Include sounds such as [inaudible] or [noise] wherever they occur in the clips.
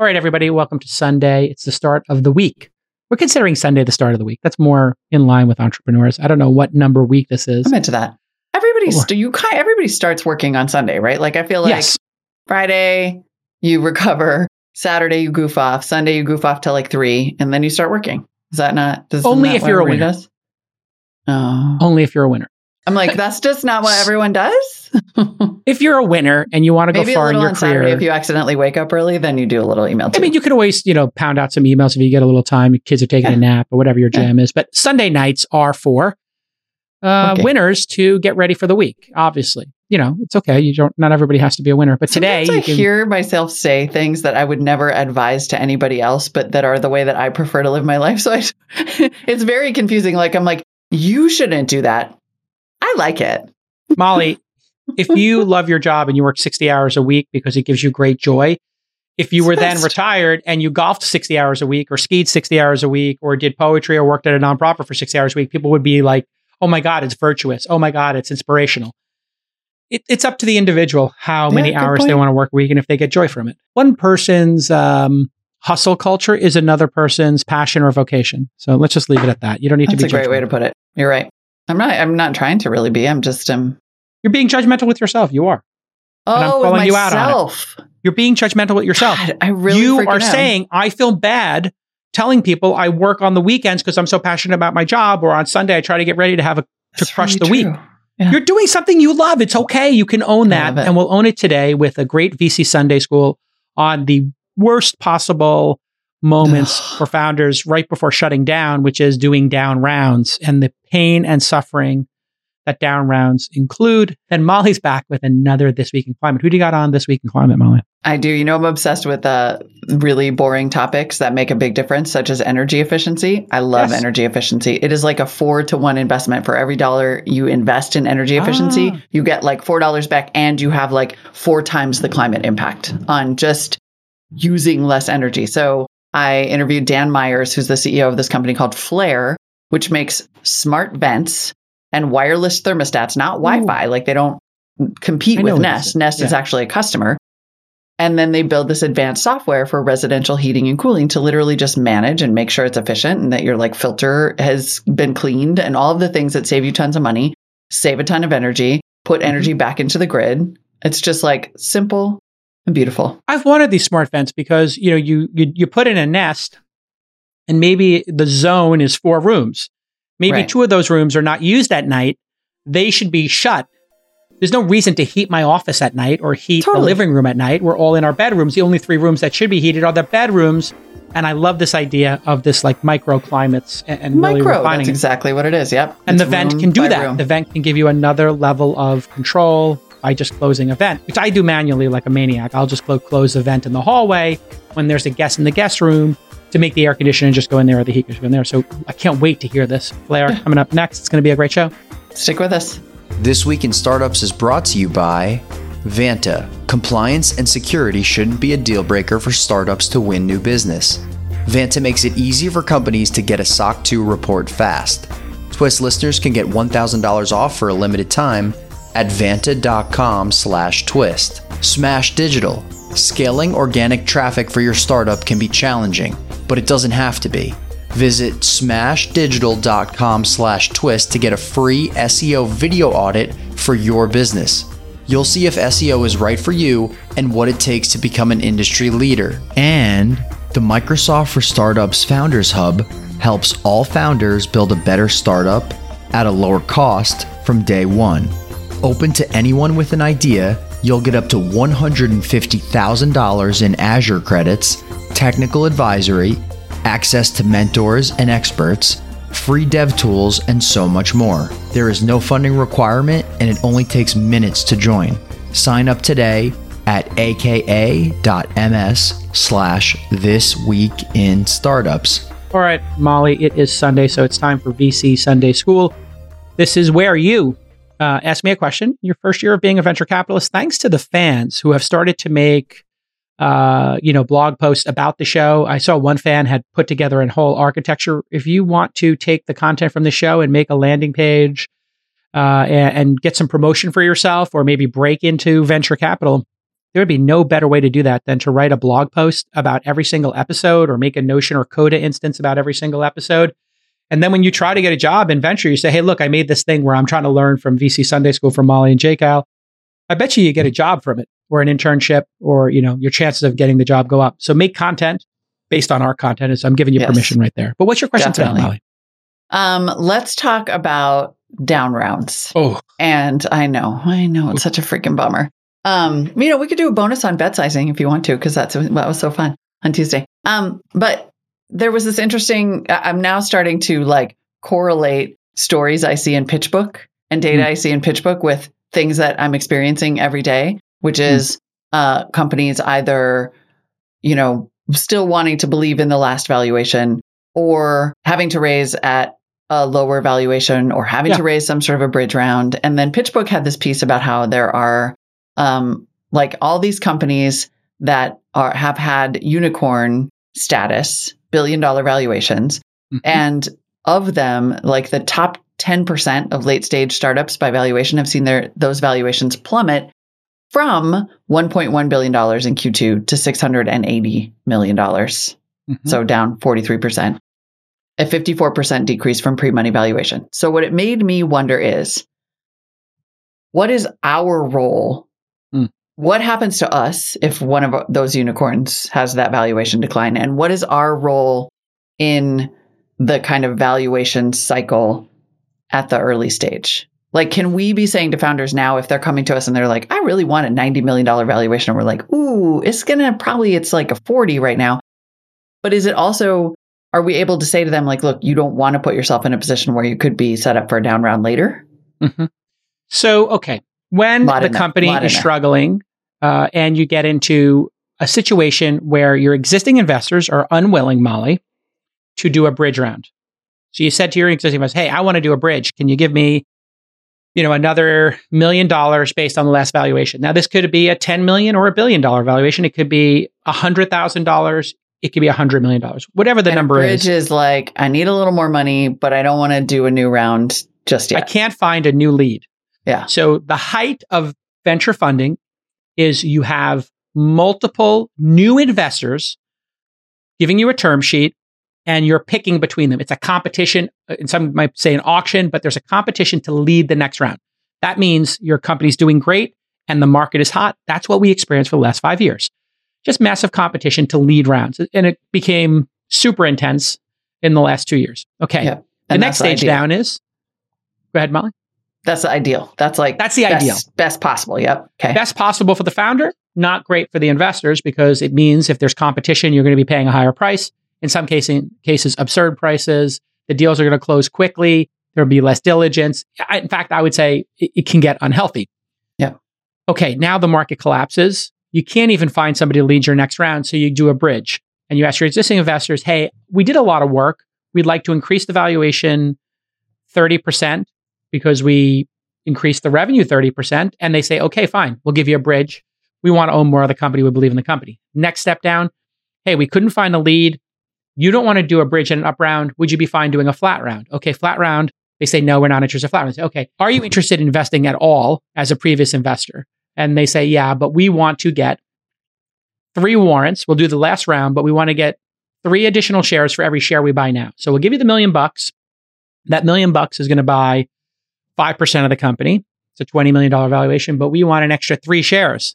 All right, everybody, welcome to Sunday. It's the start of the week. We're considering Sunday the start of the week. That's more in line with entrepreneurs. I don't know what number week this is. I'm into that. Everybody, st- you everybody starts working on Sunday, right? Like I feel like yes. Friday you recover, Saturday you goof off, Sunday you goof off till like three, and then you start working. Is that not? Does, Only if you're a winner. Does? Oh, Only if you're a winner. I'm like that's just not what everyone does. [laughs] If you're a winner and you want to go far in your career, Saturday if you accidentally wake up early, then you do a little email. Too. I mean, you could always, you know, pound out some emails if you get a little time. Your kids are taking a nap or whatever your Yeah. jam is. But Sunday nights are for uh, Okay. winners to get ready for the week. Obviously, you know, it's okay. You don't. Not everybody has to be a winner. But today, Sometimes you I can. hear myself say things that I would never advise to anybody else, but that are the way that I prefer to live my [laughs] life. So I, [laughs] it's very confusing. Like I'm like, you shouldn't do that. I like it. Molly, if you [laughs] love your job and you work 60 hours a week because it gives you great joy, if you were then retired and you golfed 60 hours a week or skied 60 hours a week or did poetry or worked at a nonprofit for 60 hours a week, people would be like, oh my God, it's virtuous. Oh my God, it's inspirational. It, it's up to the individual how Yeah, many hours they want to work a week and if they get joy from it. One person's um, hustle culture is another person's passion or vocation. So let's just leave it at that. You don't need That's to be. That's a great way to put it. You're right. I'm not. I'm not trying to really be. I'm just um. You're being judgmental with yourself. You are. And I'm Oh, calling you out on it. You're being judgmental with yourself. God, I really. you are am. saying I feel bad telling people I work on the weekends because I'm so passionate about my job, or on Sunday I try to get ready to have a. That's crush really the week. Yeah. You're doing something you love. It's okay. You can own that, and we'll own it today with a great VC Sunday School on the worst possible moments for founders right before shutting down, which is doing down rounds and the pain and suffering that down rounds include. Then Molly's back with another This Week in Climate. Who do you got on This Week in Climate, Molly? I do. You know, I'm obsessed with uh, really boring topics that make a big difference, such as energy efficiency. I love Yes. energy efficiency. It is like a four to one investment for every dollar you invest in energy efficiency. Ah. You get like four dollars back, and you have like four times the climate impact on just using less energy. So I interviewed Dan Myers, who's the CEO of this company called Flair, which makes smart vents and wireless thermostats, not Wi Fi. Like they don't compete I with Nest. Nest is actually a customer. And then they build this advanced software for residential heating and cooling to literally just manage and make sure it's efficient and that your like filter has been cleaned and all of the things that save you tons of money, save a ton of energy, put Mm-hmm. energy back into the grid. It's just like simple and beautiful. I've wanted these smart vents because you know you you, you put in a nest, and maybe the zone is four rooms. Maybe Right. two of those rooms are not used at night. They should be shut. There's no reason to heat my office at night or heat the living room at night. We're all in our bedrooms. The only three rooms that should be heated are the bedrooms. And I love this idea of this like microclimates and, and really Micro, refining that's it. exactly what it is. Yep. And It's the vent can do that. room. The vent can give you another level of control by just closing a vent, which I do manually like a maniac. I'll just clo- close the vent in the hallway when there's a guest in the guest room to make the air conditioner just go in there or the heat just go in there. So I can't wait to hear this. Flair, coming up next. It's going to be a great show. Stick with us. This Week in Startups is brought to you by Vanta. Compliance and security shouldn't be a deal breaker for startups to win new business. Vanta makes it easy for companies to get a SOC 2 report fast. Twist listeners can get $1,000 off for a limited time at vanta.com slash twist. Smash Digital. Scaling organic traffic for your startup can be challenging, but it doesn't have to be. Visit smashdigital.com slash twist to get a free SEO video audit for your business. You'll see if SEO is right for you and what it takes to become an industry leader. And the Microsoft for Startups Founders Hub helps all founders build a better startup at a lower cost from day one. Open to anyone with an idea, you'll get up to $150,000 in Azure credits, technical advisory, access to mentors and experts, free dev tools, and so much more. There is no funding requirement and it only takes minutes to join. Sign up today at aka.ms slash this week in startups. All right, Molly, it is Sunday, so it's time for VC Sunday School. This is where you uh, ask me a question. Your first year of being a venture capitalist, thanks to the fans who have started to make, uh, you know, blog posts about the show. I saw one fan had put together a whole architecture. If you want to take the content from the show and make a landing page uh, and, and get some promotion for yourself, or maybe break into venture capital, there would be no better way to do that than to write a blog post about every single episode or make a Notion or Coda instance about every single episode. And then when you try to get a job in venture, you say, Hey, look, I made this thing where I'm trying to learn from VC Sunday School from Molly and JCal. I bet you you get a job from it or an internship or, you know, your chances of getting the job go up. So make content based on our content. So I'm giving you yes. permission right there. But what's your question Definitely. today, Molly? Um, let's talk about down rounds. Oh. And I know, I know it's such a freaking bummer. Um, you know, we could do a bonus on bet sizing if you want to, because that's that was so fun on Tuesday. Um, but there was this interesting. I'm now starting to like correlate stories I see in PitchBook and data mm. I see in PitchBook with things that I'm experiencing every day, which hmm. is mm. uh, companies either, you know, still wanting to believe in the last valuation or having to raise at a lower valuation or having yeah. to raise some sort of a bridge round. And then PitchBook had this piece about how there are um, like all these companies that are have had unicorn status, billion dollar valuations, mm-hmm. and of them, like the top 10% of late stage startups by valuation have seen their those valuations plummet from 1.1 billion dollars in Q2 to 680 million dollars. Mm-hmm. So down 43%. A 54% decrease from pre-money valuation. So what it made me wonder is what is our role. What happens to us if one of those unicorns has that valuation decline? And what is our role in the kind of valuation cycle at the early stage? Like, can we be saying to founders now if they're coming to us and they're like, I really want a $90 million valuation? And we're like, ooh, it's going to probably, it's like a 40 right now. But is it also, are we able to say to them, like, look, you don't want to put yourself in a position where you could be set up for a down round later? Mm-hmm. So, okay when the company is struggling uh, and you get into a situation where your existing investors are unwilling, Molly, to do a bridge round. So you said to your existing investors, "Hey, I want to do a bridge. Can you give me, you know, another million dollars based on the last valuation?" Now, this could be a ten million or a billion dollar valuation. It could be a hundred thousand dollars. It could be a hundred million dollars. Whatever the and number bridge is. Bridge is like, I need a little more money, but I don't want to do a new round just yet. I can't find a new lead. Yeah. So the height of venture funding is you have multiple new investors giving you a term sheet and you're picking between them. It's a competition. And uh, some might say an auction, but there's a competition to lead the next round. That means your company's doing great and the market is hot. That's what we experienced for the last five years. Just massive competition to lead rounds. And it became super intense in the last two years. Okay. Yeah. The next stage down is go ahead, Molly. That's the ideal. That's like that's the best, ideal. Best possible. Yep. Okay. Best possible for the founder. Not great for the investors because it means if there's competition, you're going to be paying a higher price. In some cases, cases absurd prices. The deals are going to close quickly. There'll be less diligence. I, in fact, I would say it, it can get unhealthy. Yeah. Okay. Now the market collapses. You can't even find somebody to lead your next round. So you do a bridge and you ask your existing investors, Hey, we did a lot of work. We'd like to increase the valuation 30% because we increased the revenue 30%. And they say, okay, fine, we'll give you a bridge. We want to own more of the company. We believe in the company. Next step down, hey, we couldn't find a lead. You don't want to do a bridge and an up round. Would you be fine doing a flat round? Okay, flat round. They say, no, we're not interested in flat round. Say, okay, are you interested in investing at all as a previous investor? And they say, yeah, but we want to get three warrants. We'll do the last round, but we want to get three additional shares for every share we buy now. So we'll give you the million bucks. That million bucks is going to buy 5% of the company. It's a $20 million valuation, but we want an extra three shares.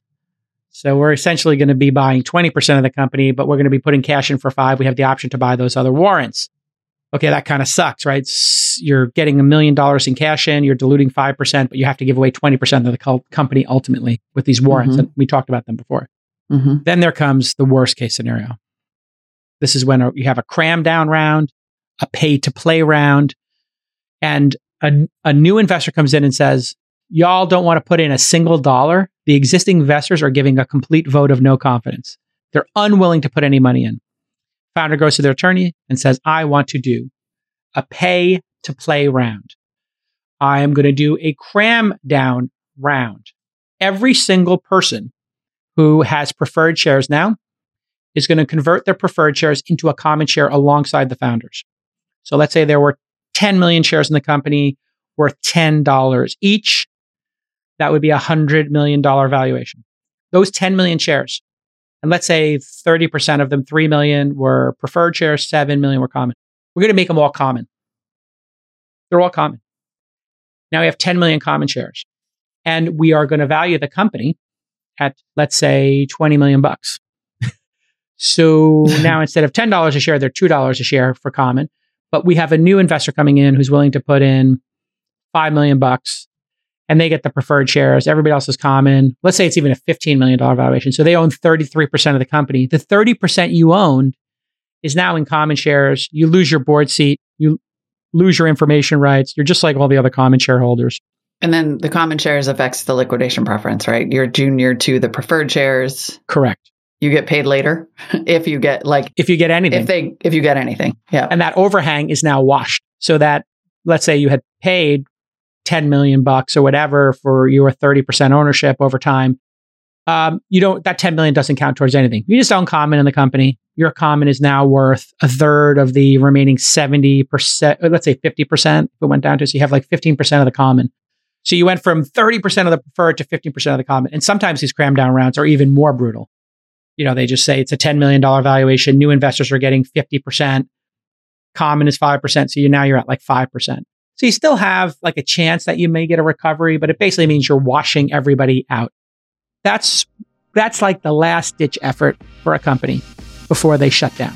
So we're essentially going to be buying 20% of the company, but we're going to be putting cash in for five. We have the option to buy those other warrants. Okay, that kind of sucks, right? You're getting a million dollars in cash in, you're diluting 5%, but you have to give away 20% of the company ultimately with these warrants. Mm-hmm. And we talked about them before. Mm-hmm. Then there comes the worst case scenario. This is when you have a cram down round, a pay to play round, and a, a new investor comes in and says, y'all don't want to put in a single dollar, the existing investors are giving a complete vote of no confidence. They're unwilling to put any money in. Founder goes to their attorney and says, I want to do a pay to play round. I am going to do a cram down round. Every single person who has preferred shares now is going to convert their preferred shares into a common share alongside the founders. So let's say there were 10 million shares in the company worth $10 each. That would be a $100 million valuation. those 10 million shares, and let's say 30% of them, 3 million were preferred shares, 7 million were common. We're going to make them all common. They're all common. Now we have 10 million common shares and we are going to value the company at, let's say, 20 million bucks. [laughs] so [laughs] now instead of $10 a share, they're $2 a share for common. But we have a new investor coming in who's willing to put in 5 million bucks and they get the preferred shares. Everybody else is common. Let's say it's even a $15 million valuation. So they own 33% of the company. The 30% you owned is now in common shares. You lose your board seat. You lose your information rights. You're just like all the other common shareholders. And then the common shares affects the liquidation preference, right? You're junior to the preferred shares. Correct. You get paid later [laughs] if you get like if you get anything. If they if you get anything. Yeah. And that overhang is now washed. So that let's say you had paid 10 million bucks or whatever for your 30% ownership over time. Um, you don't that 10 million doesn't count towards anything. You just own common in the company. Your common is now worth a third of the remaining 70%, let's say 50% if it went down to so you have like 15% of the common. So you went from 30% of the preferred to 15% of the common. And sometimes these cram down rounds are even more brutal. You know, they just say it's a $10 million valuation. New investors are getting 50%. Common is 5%. So you now you're at like 5%. So you still have like a chance that you may get a recovery, but it basically means you're washing everybody out. That's that's like the last ditch effort for a company before they shut down.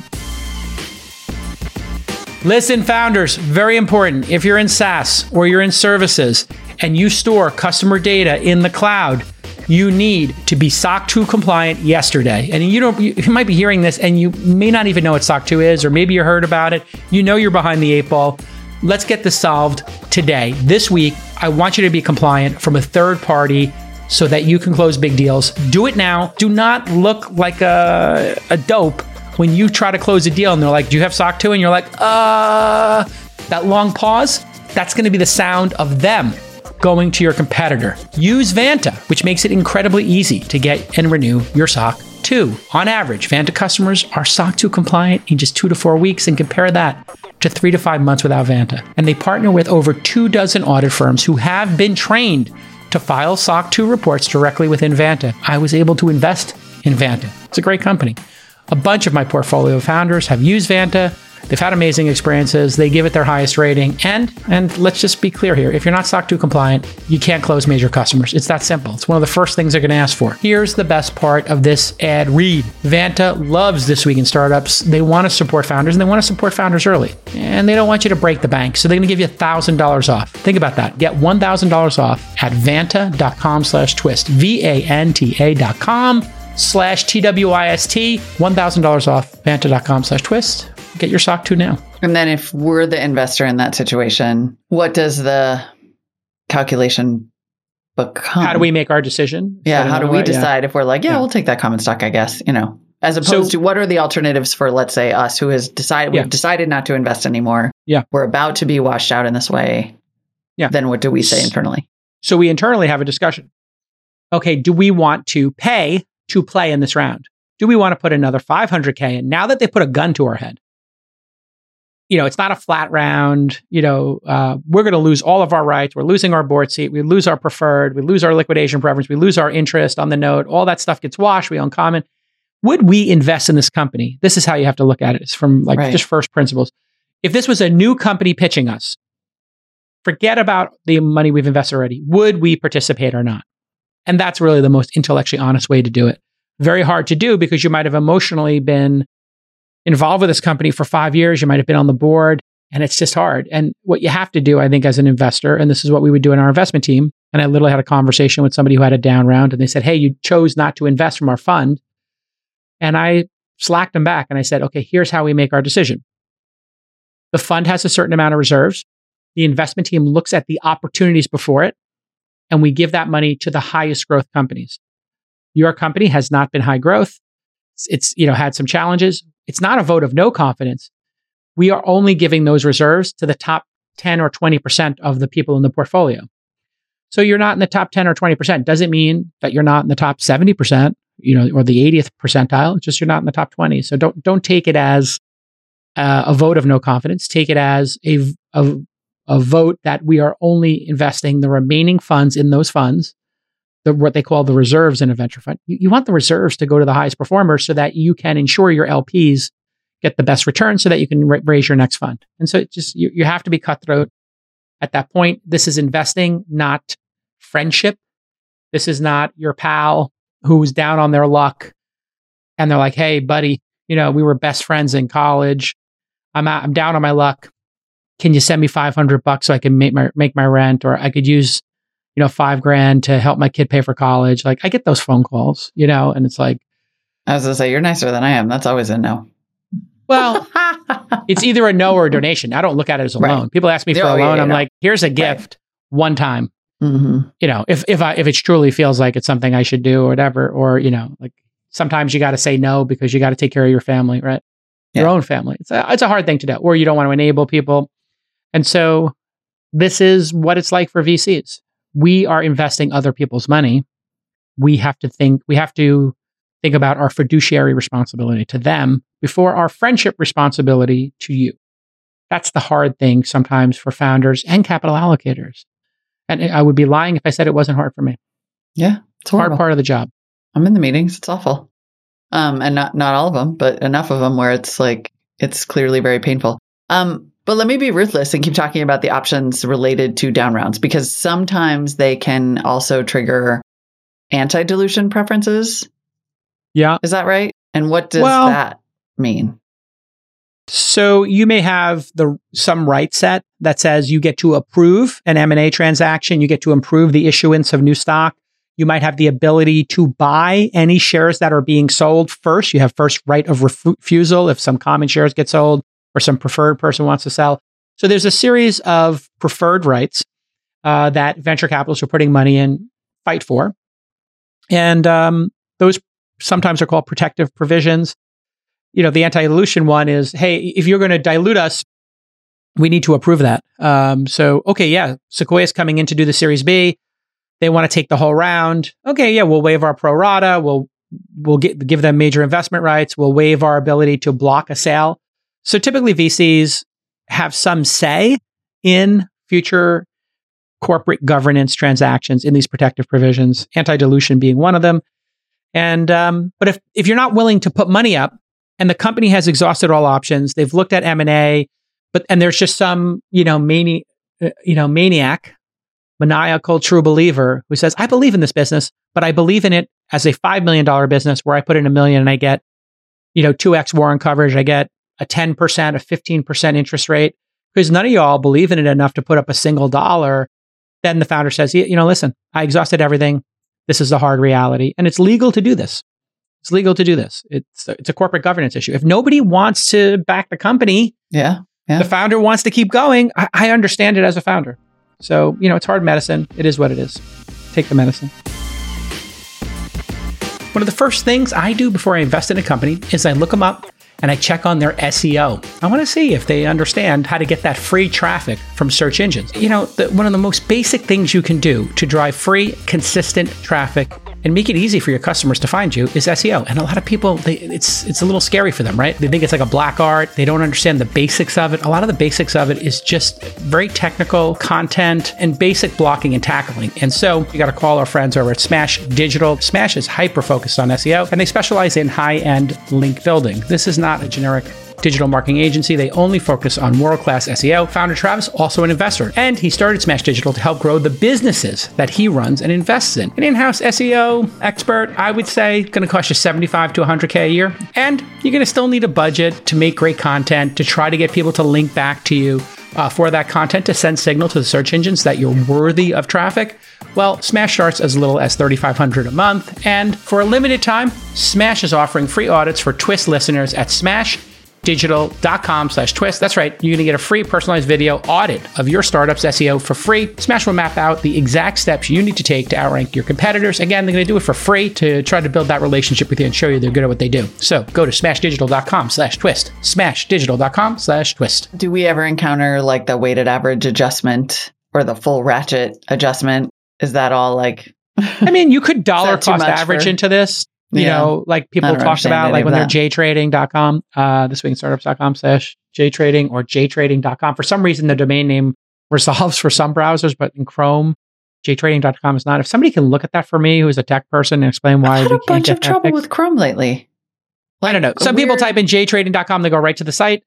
Listen, founders, very important. If you're in SaaS or you're in services and you store customer data in the cloud, you need to be SOC 2 compliant yesterday. And you don't you might be hearing this and you may not even know what SOC 2 is or maybe you heard about it. You know you're behind the eight ball. Let's get this solved today. This week, I want you to be compliant from a third party so that you can close big deals. Do it now. Do not look like a, a dope when you try to close a deal and they're like, Do you have SOC 2? And you're like, Uh, that long pause, that's going to be the sound of them going to your competitor. Use Vanta, which makes it incredibly easy to get and renew your SOC 2. On average, Vanta customers are SOC 2 compliant in just two to four weeks, and compare that to three to five months without Vanta. And they partner with over two dozen audit firms who have been trained to file SOC 2 reports directly within Vanta. I was able to invest in Vanta. It's a great company. A bunch of my portfolio founders have used Vanta. They've had amazing experiences. They give it their highest rating. And and let's just be clear here. If you're not SOC 2 compliant, you can't close major customers. It's that simple. It's one of the first things they're going to ask for. Here's the best part of this ad read. Vanta loves this week in startups. They want to support founders and they want to support founders early. And they don't want you to break the bank. So they're going to give you $1,000 off. Think about that. Get $1,000 off at vanta.com slash twist. V-A-N-T-A dot com slash T-W-I-S-T. $1,000 off vanta.com slash twist get your SOC 2 now. And then if we're the investor in that situation, what does the calculation become? How do we make our decision? Yeah. How do we way? decide yeah. if we're like, yeah, yeah, we'll take that common stock, I guess, you know, as opposed so, to what are the alternatives for, let's say, us who has decided, yeah. we've decided not to invest anymore. Yeah. We're about to be washed out in this way. Yeah. Then what do we say internally? So we internally have a discussion. Okay. Do we want to pay to play in this round? Do we want to put another 500K in now that they put a gun to our head? You know, it's not a flat round. You know, uh, we're going to lose all of our rights. We're losing our board seat. We lose our preferred. We lose our liquidation preference. We lose our interest on the note. All that stuff gets washed. We own common. Would we invest in this company? This is how you have to look at it. It's from like right. just first principles. If this was a new company pitching us, forget about the money we've invested already. Would we participate or not? And that's really the most intellectually honest way to do it. Very hard to do because you might have emotionally been involved with this company for five years. You might have been on the board and it's just hard. And what you have to do, I think, as an investor, and this is what we would do in our investment team. And I literally had a conversation with somebody who had a down round and they said, Hey, you chose not to invest from our fund. And I slacked them back and I said, Okay, here's how we make our decision. The fund has a certain amount of reserves. The investment team looks at the opportunities before it, and we give that money to the highest growth companies. Your company has not been high growth. It's, you know had some challenges. It's not a vote of no confidence. We are only giving those reserves to the top 10 or 20% of the people in the portfolio. So you're not in the top 10 or 20%. Doesn't mean that you're not in the top 70%, you know, or the 80th percentile. It's just you're not in the top 20. So don't don't take it as uh, a vote of no confidence. Take it as a, a a vote that we are only investing the remaining funds in those funds the, what they call the reserves in a venture fund. You, you want the reserves to go to the highest performers so that you can ensure your LPs get the best return so that you can ra- raise your next fund. And so it just, you, you have to be cutthroat at that point. This is investing, not friendship. This is not your pal who's down on their luck and they're like, "Hey, buddy, you know, we were best friends in college. I'm out, I'm down on my luck. Can you send me 500 bucks so I can make my make my rent or I could use, you know, 5 grand to help my kid pay for college." Like I get those phone calls, you know, and it's like I was gonna say you're nicer than I am. That's always a no. well, [laughs] it's either a no or a donation. I don't look at it as a Right. loan. People ask me for a loan. yeah, I'm like, here's a gift one time. hmm You know, if if I if it truly feels like it's something I should do or whatever, or you know, like sometimes you got to say no because you got to take care of your family, right? Your own family. It's a it's a hard thing to do, or you don't want to enable people. And so, this is what it's like for VCs. We are investing other people's money. We have to think. We have to think about our fiduciary responsibility to them before our friendship responsibility to you. That's the hard thing sometimes for founders and capital allocators. And I would be lying if I said it wasn't hard for me. Yeah, it's Hard part of the job. I'm in the meetings. It's awful. Um, and not not all of them, but enough of them where it's like it's clearly very painful. Um, but let me be ruthless and keep talking about the options related to down rounds because sometimes they can also trigger anti-dilution preferences. Yeah. Is that right? And what does Well- that mean? So you may have the some right set that says you get to approve an M&A transaction, you get to improve the issuance of new stock. You might have the ability to buy any shares that are being sold first. You have first right of refu- refusal if some common shares get sold or some preferred person wants to sell. So there's a series of preferred rights uh, that venture capitalists are putting money in fight for, and um, those sometimes are called protective provisions you know, the anti-dilution one is, hey, if you're going to dilute us, we need to approve that. Um, so, okay, yeah, Sequoia's coming in to do the Series B. They want to take the whole round. Okay, yeah, we'll waive our pro rata. We'll we'll get, give them major investment rights. We'll waive our ability to block a sale. So typically, VCs have some say in future corporate governance transactions in these protective provisions. Anti-dilution being one of them. And um, but if if you're not willing to put money up, and the company has exhausted all options. They've looked at M and A, but and there's just some you know mani- uh, you know maniac, maniacal true believer who says, "I believe in this business, but I believe in it as a five million dollar business where I put in a million and I get you know two x warrant coverage, I get a ten percent, a fifteen percent interest rate." Because none of y'all believe in it enough to put up a single dollar, then the founder says, "You you know, listen, I exhausted everything. This is the hard reality, and it's legal to do this." It's legal to do this. It's it's a corporate governance issue. If nobody wants to back the company, Yeah. Yeah. the founder wants to keep going. I, I understand it as a founder. So you know, it's hard medicine. It is what it is. Take the medicine. One of the first things I do before I invest in a company is I look them up and I check on their SEO. I want to see if they understand how to get that free traffic from search engines. You know, the, one of the most basic things you can do to drive free, consistent traffic and make it easy for your customers to find you is SEO. And a lot of people, they, it's it's a little scary for them, right? They think it's like a black art. They don't understand the basics of it. A lot of the basics of it is just very technical content and basic blocking and tackling. And so you got to call our friends over at Smash Digital. Smash is hyper focused on SEO, and they specialize in high end link building. This is not a generic digital marketing agency. They only focus on world class SEO. Founder Travis, also an investor, and he started Smash Digital to help grow the businesses that he runs and invests in. An in house SEO expert, I would say, going to cost you 75 to 100K a year. And you're going to still need a budget to make great content, to try to get people to link back to you. Uh, for that content to send signal to the search engines that you're worthy of traffic? Well, Smash starts as little as 3,500 a month. And for a limited time, Smash is offering free audits for Twist listeners at Smash digital.com slash twist. That's right. You're going to get a free personalized video audit of your startup's SEO for free. Smash will map out the exact steps you need to take to outrank your competitors. Again, they're going to do it for free to try to build that relationship with you and show you they're good at what they do. So go to smashdigital.com slash twist. Smashdigital.com slash twist. Do we ever encounter like the weighted average adjustment or the full ratchet adjustment? Is that all like [laughs] I mean, you could dollar cost average for- into this. You Yeah. know, like people talk about, like when they're that. jtrading.com, uh, this week in startups.com slash jtrading or jtrading.com. For some reason, the domain name [laughs] resolves for some browsers, but in Chrome, jtrading.com is not. If somebody can look at that for me, who's a tech person, and explain why I've had we a bunch of trouble fixed. with Chrome lately. I don't know. Like, Some people type in jtrading.com, they go right to the site.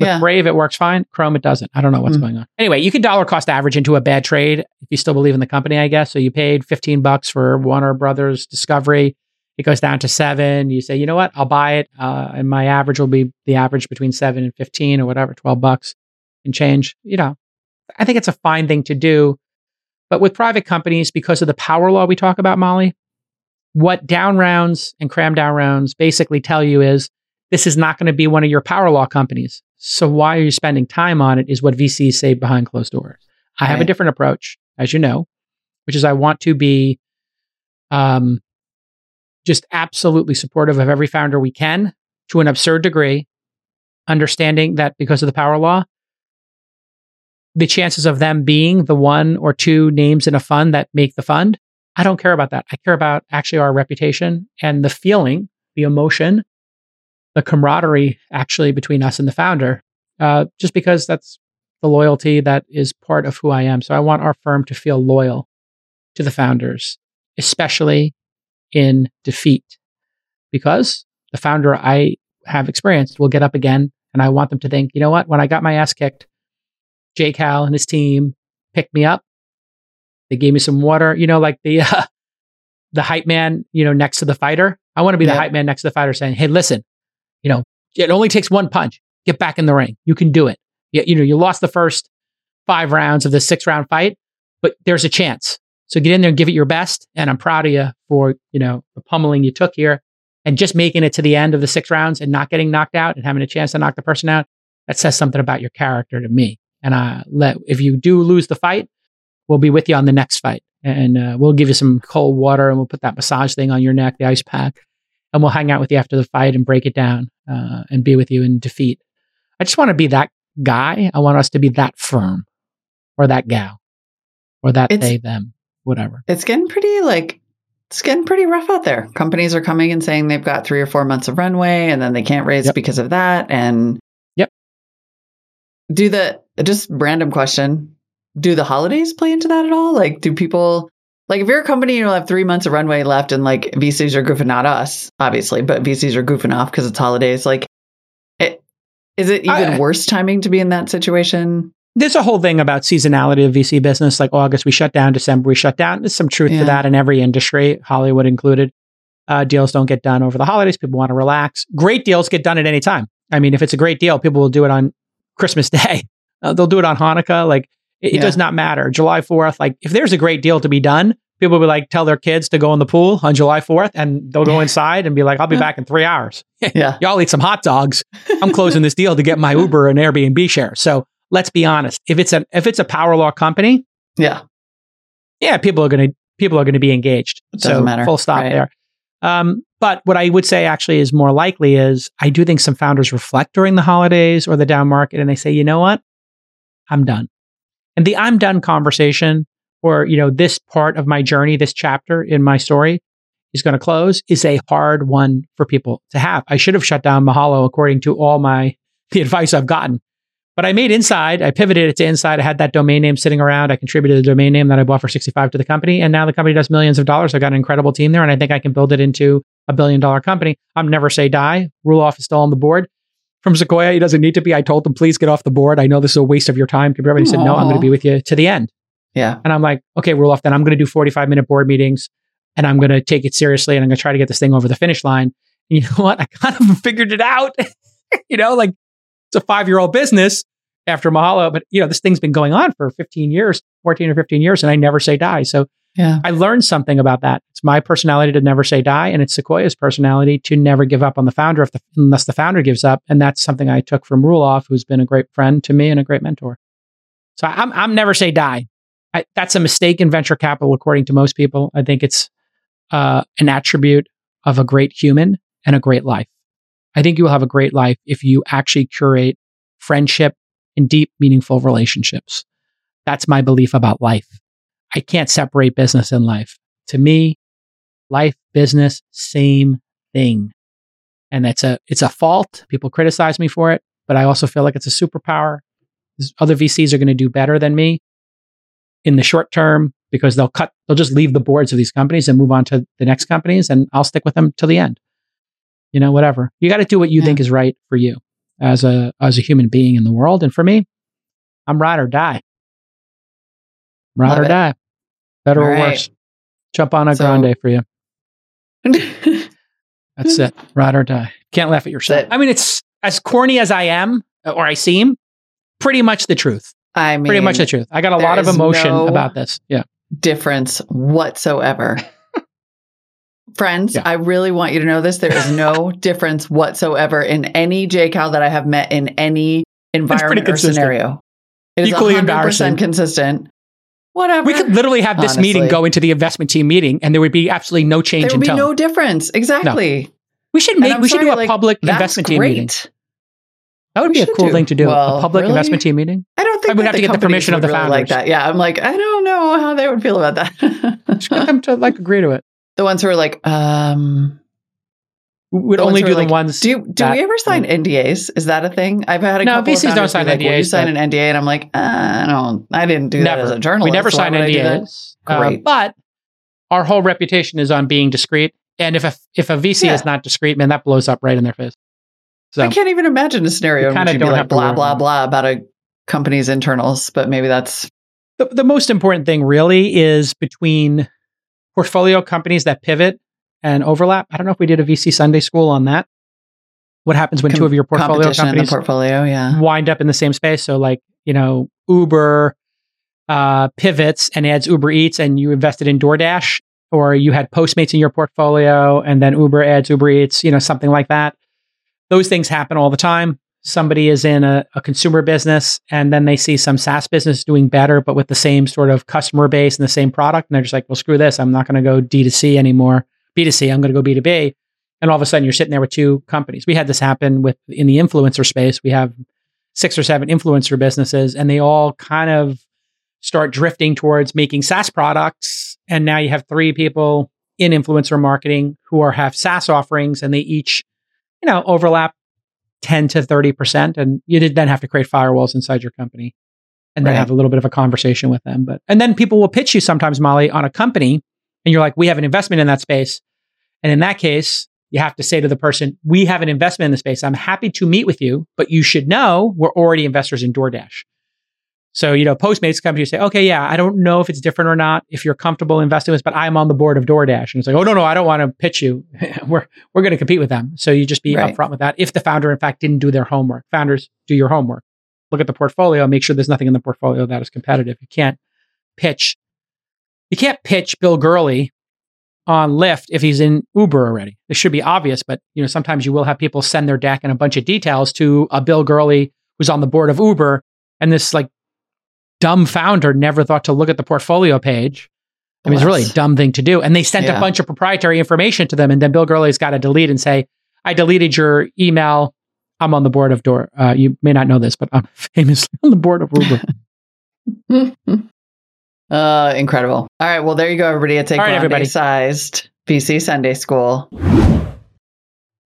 With Yeah. Brave, it works fine. Chrome, it doesn't. I don't know what's Mm. going on. Anyway, you can dollar cost average into a bad trade if you still believe in the company, I guess. So you paid 15 bucks for Warner Brothers Discovery. It goes down to seven. You say, you know what? I'll buy it. Uh, and my average will be the average between seven and 15 or whatever, 12 bucks and change. You know, I think it's a fine thing to do. But with private companies, because of the power law we talk about, Molly, what down rounds and cram down rounds basically tell you is this is not going to be one of your power law companies. So why are you spending time on it is what VCs say behind closed doors. I have a different approach, as you know, which is I want to be um, just absolutely supportive of every founder we can to an absurd degree, understanding that because of the power law, the chances of them being the one or two names in a fund that make the fund, I don't care about that. I care about actually our reputation and the feeling, the emotion, the camaraderie actually between us and the founder, uh, just because that's the loyalty that is part of who I am. So I want our firm to feel loyal to the founders, especially in defeat, because the founder I have experienced will get up again. And I want them to think, you know what? When I got my ass kicked, JCal and his team picked me up. They gave me some water, you know, like the [laughs] uh, the hype man, you know, next to the fighter. I want to be the hype man next to the fighter, saying, "Hey, listen, you know, it only takes one punch. Get back in the ring. You can do it. You, you know, you lost the first five rounds of the six round fight, but there's a chance. So get in there and give it your best. And I'm proud of you for you know the pummeling you took here, and just making it to the end of the six rounds and not getting knocked out and having a chance to knock the person out. That says something about your character to me. And uh, let if you do lose the fight, we'll be with you on the next fight, and uh, we'll give you some cold water, and we'll put that massage thing on your neck, the ice pack, and we'll hang out with you after the fight and break it down uh, and be with you in defeat. I just want to be that guy. I want us to be that firm, or that gal, or that It's- they them, whatever. It's getting pretty like it's getting pretty rough out there. Companies are coming and saying they've got three or four months of runway and then they can't raise Yep. because of that. And Yep. Do the just random question. Do the holidays play into that at all? Like do people like if you're a company you'll have three months of runway left and like VCs are goofing not us, obviously, but VCs are goofing off because it's holidays, like it is it even I- worse timing to be in that situation? There's a whole thing about seasonality of VC business. Like August, we shut down. December, we shut down. There's some truth Yeah. to that in every industry, Hollywood included. Uh, deals don't get done over the holidays. People want to relax. Great deals get done at any time. I mean, if it's a great deal, people will do it on Christmas [laughs] Day. Uh, they'll do it on Hanukkah. Like it, it does not matter. July 4th, like if there's a great deal to be done, people will be like tell their kids to go in the pool on July 4th and they'll go inside and be like, I'll be Yeah. [laughs] back in three hours. [laughs] Yeah. Y'all eat some hot dogs. I'm closing this deal to get my Uber and Airbnb share. So let's be honest. If it's a if it's a power law company, Yeah. yeah, people are gonna people are gonna be engaged. It doesn't so matter. full stop Right. there. Um, but what I would say actually is more likely is I do think some founders reflect during the holidays or the down market and they say, you know what? I'm done. And the I'm done conversation or, you know, this part of my journey, this chapter in my story is going to close is a hard one for people to have. I should have shut down Mahalo according to all my [laughs] the advice I've gotten. But I made inside, I pivoted it to inside. I had that domain name sitting around. I contributed the domain name that I bought for 65 to the company. And now the company does millions of dollars. I've got an incredible team there. And I think I can build it into a billion dollar company. I'm never say die. Roelof is still on the board. From Sequoia, he doesn't need to be. I told them, please get off the board. I know this is a waste of your time. Everybody said, no, I'm going to be with you to the end. Yeah. And I'm like, okay, Roelof, then I'm going to do 45 minute board meetings and I'm going to take it seriously and I'm going to try to get this thing over the finish line. And you know what? I kind of figured it out. [laughs] you know, like it's a five year old business after Mahalo, but you know, this thing's been going on for 15 years, 14 or 15 years, and I never say die. So Yeah. I learned something about that. It's my personality to never say die, and it's Sequoia's personality to never give up on the founder if the, unless the founder gives up. And that's something I took from Roelof, who's been a great friend to me and a great mentor. So I'm, I'm never say die. I, that's a mistake in venture capital, according to most people. I think it's uh, an attribute of a great human and a great life. I think you will have a great life if you actually curate friendship and deep, meaningful relationships. That's my belief about life. I can't separate business and life. To me, life, business, same thing. And that's a it's a fault. People criticize me for it, but I also feel like it's a superpower. Other VCs are going to do better than me in the short term, because they'll cut, they'll just leave the boards of these companies and move on to the next companies, and I'll stick with them till the end. You know, whatever. You got to do what you Yeah. think is right for you as a as a human being in the world. And for me, I'm ride or die. Ride Love or it. die. Better All or right. worse. Jump on a So- grande for you. [laughs] That's it. Ride or die. Can't laugh at yourself. That- I mean, it's as corny as I am or I seem, pretty much the truth. I mean, Pretty much the truth. I got a lot of emotion no- about this. Yeah. difference whatsoever. Friends, Yeah. I really want you to know this. There is no [laughs] difference whatsoever in any JCal that I have met in any environment or scenario. It is Equally 100% embarrassing. consistent. Whatever. We could literally have this meeting go into the investment team meeting and there would be absolutely no change there in would be tone. no difference. Exactly. we should make we should do a like, public investment team great. meeting. That would We be a cool do. thing to do. Well, a public really? investment team meeting. I don't think I would have to get the permission of the really like that. Yeah, I'm like, I don't know how they would feel about that. Just get them to like [laughs] agree to it. The ones who are like, um, would only do the like, ones. Do you, do that- we ever sign NDAs? Is that a thing? I've had a No, couple VCs of don't sign like, Will you sign an NDA? And I'm like, uh, I don't. I didn't do that as a journalist. we never sign would I do that? NDAs. uh, Great. but our whole reputation is on being discreet. And if a if a VC Yeah. is not discreet, man, that blows up right in their face. So I can't even imagine a scenario You in which kinda you'd be don't like blah blah blah about a company's internals, but maybe that's the, the most important thing really is between portfolio companies that pivot and overlap. I don't know if we did a VC Sunday school on that. What happens when Com- two of your portfolio competition in the companies portfolio. Yeah, wind up in the same space? So, like, you know, Uber uh, pivots and adds Uber Eats, and you invested in DoorDash, or you had Postmates in your portfolio, and then Uber adds Uber Eats, you know, something like that. Those things happen all the time. Somebody is in a, a consumer business, and then they see some SaaS business doing better, but with the same sort of customer base and the same product, and they're just like, "Well, screw this! I'm not going to go D to C anymore. B to C. I'm going to go B to B." And all of a sudden, you're sitting there with two companies. We had this happen with in the influencer space. We have six or seven influencer businesses, and they all kind of start drifting towards making SaaS products. And now you have three people in influencer marketing who are have SaaS offerings, and they each, you know, overlap ten to thirty percent. And you did then have to create firewalls inside your company, and then Right. have a little bit of a conversation with them. But and then people will pitch you sometimes, Molly, on a company, and you're like, we have an investment in that space, and in that case. You have to say to the person, We have an investment in the space. I'm happy to meet with you, but you should know we're already investors in DoorDash. So, you know, Postmates come to you and say, okay, yeah, I don't know if it's different or not, if you're comfortable investing in this, but I'm on the board of DoorDash. And it's like, oh, no, no, I don't want to pitch you. [laughs] we're we're going to compete with them. So you just be Right. upfront with that. If the founder, in fact, didn't do their homework, founders do your homework. Look at the portfolio, make sure there's nothing in the portfolio that is competitive. You can't pitch, you can't pitch Bill Gurley on Lyft if he's in Uber already. This should be obvious, but you know, sometimes you will have people send their deck and a bunch of details to a Bill Gurley who's on the board of Uber, and this like dumb founder never thought to look at the portfolio page. I mean, it's really a dumb thing to do. And they sent Yeah. a bunch of proprietary information to them, and then Bill Gurley's got to delete and say, "I deleted your email. I'm on the board of Door. Uh, you may not know this, but I'm [laughs] famously on the board of Uber." [laughs] uh, incredible. All right, well there you go, everybody. It's a All right, everybody. sized VC Sunday School.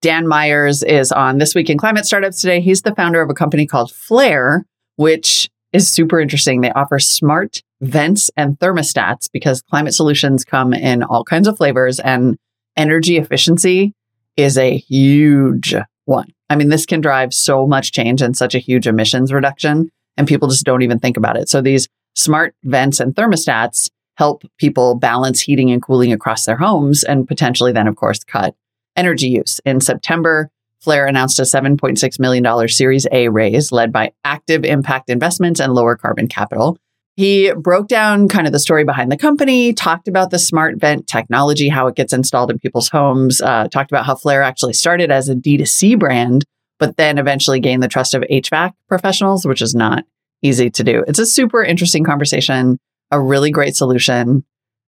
Dan Myers is on This Week in Climate Startups today. He's the founder of a company called Flair, which is super interesting. They offer smart vents and thermostats because climate solutions come in all kinds of flavors and energy efficiency is a huge one. I mean, this can drive so much change and such a huge emissions reduction, and people just don't even think about it. So these smart vents and thermostats help people balance heating and cooling across their homes and potentially then, of course, cut energy use. In September, Flair announced a $7.6 million Series A raise led by active impact investments and lower carbon capital. He broke down kind of the story behind the company, talked about the smart vent technology, how it gets installed in people's homes, uh, talked about how Flair actually started as a D2C brand, but then eventually gained the trust of HVAC professionals, which is not easy to do. It's a super interesting conversation, a really great solution,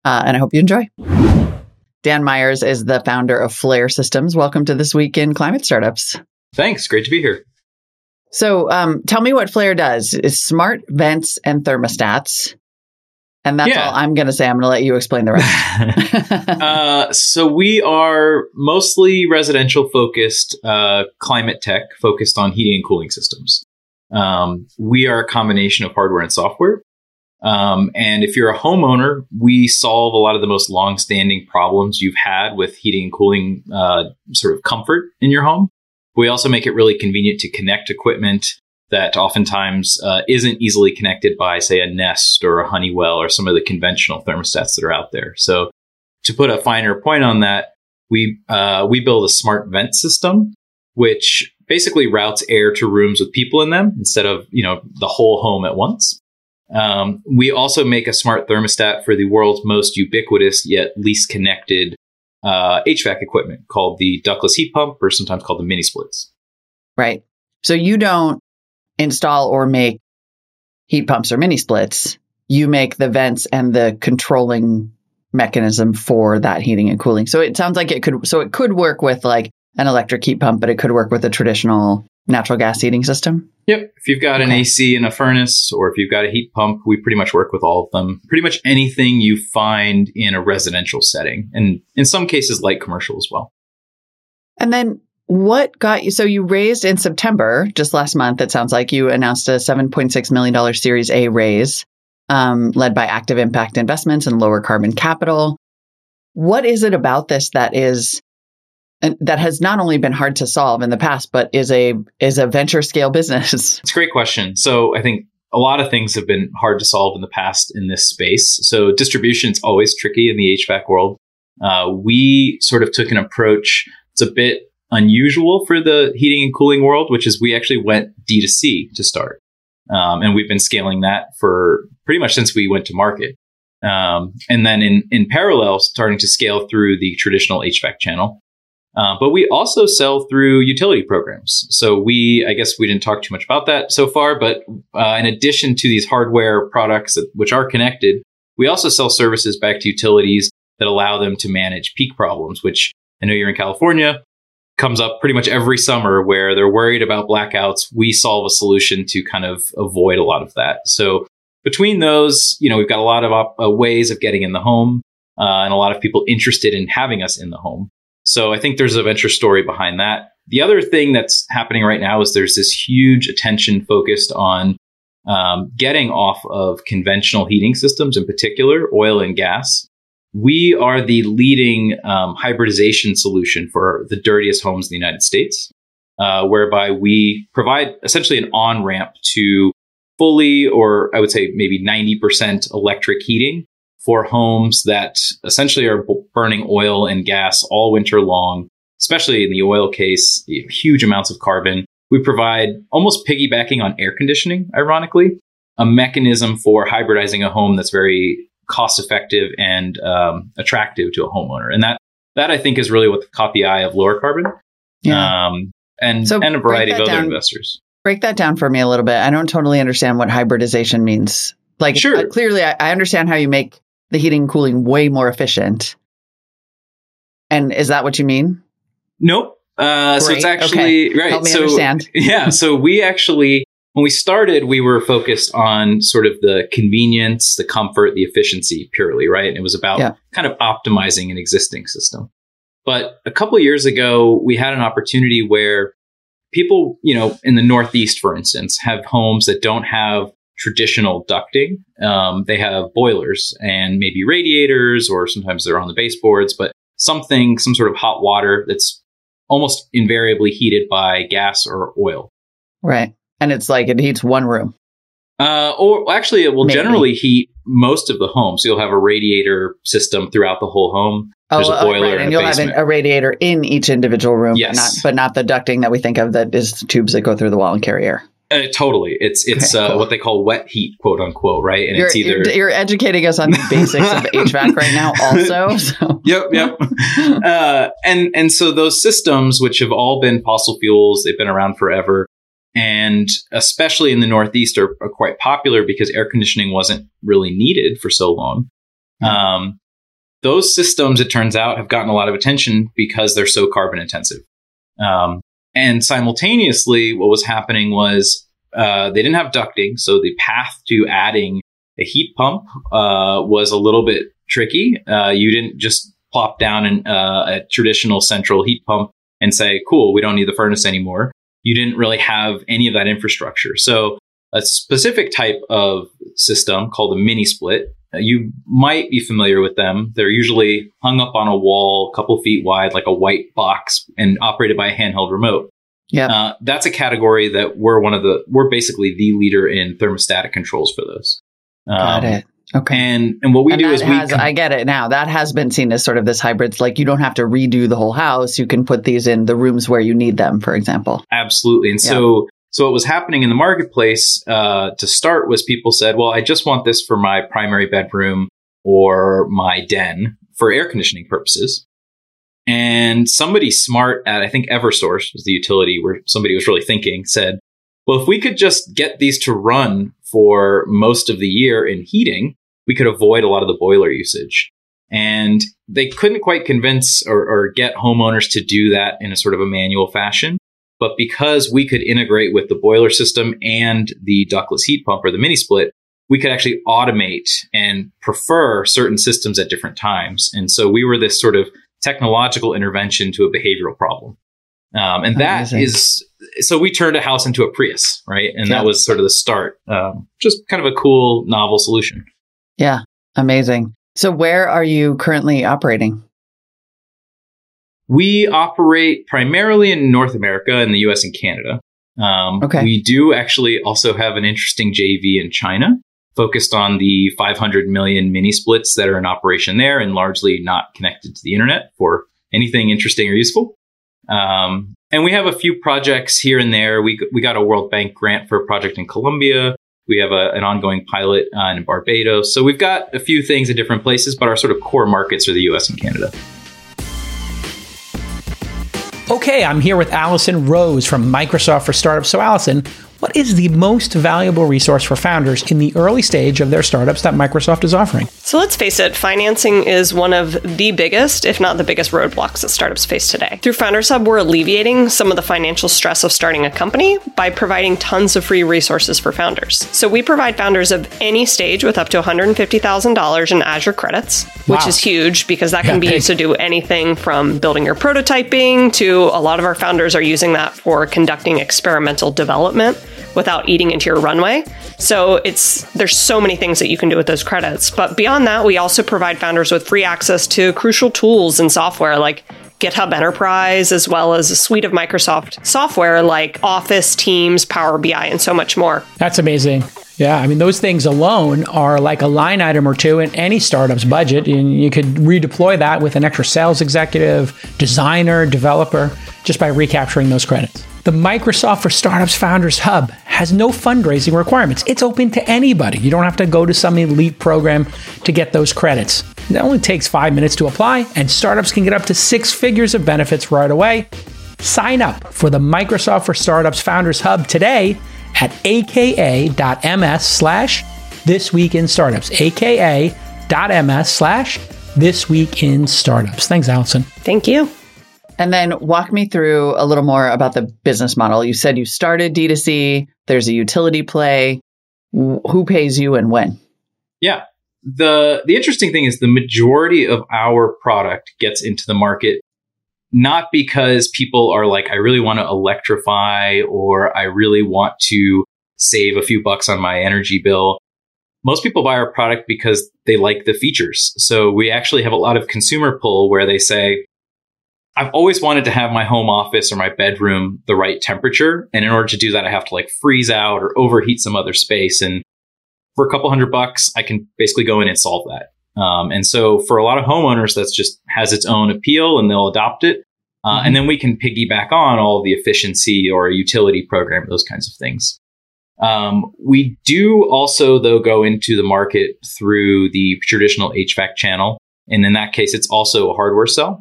uh, and I hope you enjoy. Dan Myers is the founder of Flair Systems. Welcome to This Week in Climate Startups. Thanks. Great to be here. So, um, tell me what Flair does. It's smart vents and thermostats. And that's Yeah. all I'm going to say. I'm going to let you explain the rest. [laughs] [laughs] uh, so we are mostly residential focused, uh, climate tech focused on heating and cooling systems. Um, we are a combination of hardware and software. Um, and if you're a homeowner, we solve a lot of the most long-standing problems you've had with heating and cooling uh, sort of comfort in your home. We also make it really convenient to connect equipment that oftentimes uh, isn't easily connected by, say, a Nest or a Honeywell or some of the conventional thermostats that are out there. So, to put a finer point on that, we uh, we build a smart vent system, which basically routes air to rooms with people in them instead of you know the whole home at once. Um, we also make a smart thermostat for the world's most ubiquitous yet least connected uh, HVAC equipment called the ductless heat pump, or sometimes called the mini splits. Right. So you don't install or make heat pumps or mini splits. You make the vents and the controlling mechanism for that heating and cooling. So it sounds like it could so it could work with like an electric heat pump, but it could work with a traditional natural gas heating system. Yep. If you've got okay. an AC and a furnace, or if you've got a heat pump, we pretty much work with all of them. Pretty much anything you find in a residential setting, and in some cases, light commercial as well. And then what got you? So you raised in September, just last month, it sounds like you announced a $7.6 million Series A raise um, led by Active Impact Investments and Lower Carbon Capital. What is it about this that is that has not only been hard to solve in the past, but is a is a venture scale business? [laughs] It's a great question. So I think a lot of things have been hard to solve in the past in this space. So distribution is always tricky in the HVAC world. Uh, we sort of took an approach. It's a bit unusual for the heating and cooling world, which is we actually went D2C to start. Um, and we've been scaling that for pretty much since we went to market. Um, and then in, in parallel, starting to scale through the traditional HVAC channel. Uh, but we also sell through utility programs. So we, I guess we didn't talk too much about that so far, but uh, in addition to these hardware products that, which are connected, we also sell services back to utilities that allow them to manage peak problems, which I know you're in California comes up pretty much every summer where they're worried about blackouts. We solve a solution to kind of avoid a lot of that. So between those, you know, we've got a lot of op- uh, ways of getting in the home uh, and a lot of people interested in having us in the home. So I think there's a venture story behind that. The other thing that's happening right now is there's this huge attention focused on um, getting off of conventional heating systems, in particular oil and gas, we are the leading um, hybridization solution for the dirtiest homes in the United States, uh, whereby we provide essentially an on ramp to fully, or I would say maybe 90% electric heating for homes that essentially are burning oil and gas all winter long, especially in the oil case, huge amounts of carbon. We provide almost piggybacking on air conditioning, ironically, a mechanism for hybridizing a home that's very cost effective and um, attractive to a homeowner. And that that I think is really what caught the eye of lower carbon. Yeah. Um, and so and a variety of other down, investors. Break that down for me a little bit. I don't totally understand what hybridization means. Like sure. Uh, clearly I, I understand how you make the heating and cooling way more efficient. And is that what you mean? Nope. Uh, so it's actually okay. right. Help me so, understand. [laughs] Yeah. So we actually when we started, we were focused on sort of the convenience, the comfort, the efficiency purely, right? And it was about yeah. kind of optimizing an existing system. But a couple years ago, we had an opportunity where people, you know, in the Northeast, for instance, have homes that don't have traditional ducting. Um, they have boilers and maybe radiators, or sometimes they're on the baseboards, but something, some sort of hot water that's almost invariably heated by gas or oil. Right and it's like it heats one room. Uh, or actually, it will Maybe. generally heat most of the home. So you'll have a radiator system throughout the whole home. There's oh, a boiler, right. and, you'll basement. have an, a radiator in each individual room. Yes, but not, but not the ducting that we think of that is the tubes that go through the wall and carry air. Uh, totally, it's it's okay, uh, cool. what they call wet heat, quote unquote, right? And you're, it's either you're, you're, educating us on the basics of [laughs] HVAC right now, also. [laughs] So. Yep, yep. [laughs] uh, and and so those systems, which have all been fossil fuels, they've been around forever and especially in the Northeast are, are, quite popular because air conditioning wasn't really needed for so long. Mm-hmm. Um, those systems, it turns out, have gotten a lot of attention because they're so carbon intensive. Um, and simultaneously, what was happening was uh, they didn't have ducting, so the path to adding a heat pump uh, was a little bit tricky. Uh, you didn't just plop down an, uh, a traditional central heat pump and say, "Cool, we don't need the furnace anymore." you didn't really have any of that infrastructure. So a specific type of system called a mini split. Uh, you might be familiar with them. They're usually hung up on a wall, a couple feet wide, like a white box, and operated by a handheld remote. Yeah, uh, that's a category that we're one of the. We're basically the leader in thermostatic controls for those. Um, Got it. Okay. And and what we and do is has, we. Com- I get it now. That has been seen as sort of this hybrid. Like you don't have to redo the whole house. You can put these in the rooms where you need them, for example. Absolutely. And yeah. so so what was happening in the marketplace uh, to start was people said, "Well, I just want this for my primary bedroom or my den for air conditioning purposes." And somebody smart at I think EverSource was the utility where somebody was really thinking said, "Well, if we could just get these to run for most of the year in heating, we could avoid a lot of the boiler usage." And they couldn't quite convince or, or get homeowners to do that in a sort of a manual fashion. But because we could integrate with the boiler system and the ductless heat pump or the mini split, we could actually automate and prefer certain systems at different times. And so we were this sort of technological intervention to a behavioral problem. Um, and that Amazing. is so we turned a house into a Prius, right? And yeah. that was sort of the start. Um, just kind of a cool, novel solution. Yeah, amazing. So, where are you currently operating? We operate primarily in North America in the US and Canada. Um, okay. We do actually also have an interesting JV in China focused on the 500 million mini splits that are in operation there and largely not connected to the internet for anything interesting or useful. Um, and we have a few projects here and there. We, we got a World Bank grant for a project in Colombia. We have a, an ongoing pilot uh, in Barbados. So we've got a few things in different places, but our sort of core markets are the US and Canada. Okay, I'm here with Allison Rose from Microsoft for Startups. So, Allison, what is the most valuable resource for founders in the early stage of their startups that Microsoft is offering? So let's face it, financing is one of the biggest, if not the biggest, roadblocks that startups face today. Through Founders Hub, we're alleviating some of the financial stress of starting a company by providing tons of free resources for founders. So we provide founders of any stage with up to $150,000 in Azure credits, wow. which is huge because that can yeah, be used to do anything from building your prototyping to a lot of our founders are using that for conducting experimental development without eating into your runway. So it's there's so many things that you can do with those credits. But beyond that, we also provide founders with free access to crucial tools and software like GitHub Enterprise, as well as a suite of Microsoft software like Office, Teams, Power BI, and so much more. That's amazing. Yeah, I mean, those things alone are like a line item or two in any startup's budget. And you could redeploy that with an extra sales executive, designer, developer, just by recapturing those credits. The Microsoft for Startups Founders Hub has no fundraising requirements. It's open to anybody. You don't have to go to some elite program to get those credits. It only takes five minutes to apply, and startups can get up to six figures of benefits right away. Sign up for the Microsoft for Startups Founders Hub today at aka.ms slash this week in startups. aka.ms slash this week in startups. Thanks, Allison. Thank you. And then walk me through a little more about the business model. You said you started D2C, there's a utility play. Who pays you and when? Yeah. The the interesting thing is the majority of our product gets into the market not because people are like I really want to electrify or I really want to save a few bucks on my energy bill. Most people buy our product because they like the features. So we actually have a lot of consumer pull where they say, I've always wanted to have my home office or my bedroom the right temperature. And in order to do that, I have to like freeze out or overheat some other space. And for a couple hundred bucks, I can basically go in and solve that. Um, and so for a lot of homeowners, that's just has its own appeal and they'll adopt it. Uh, mm-hmm. And then we can piggyback on all the efficiency or utility program, those kinds of things. Um, we do also, though, go into the market through the traditional HVAC channel. And in that case, it's also a hardware sell.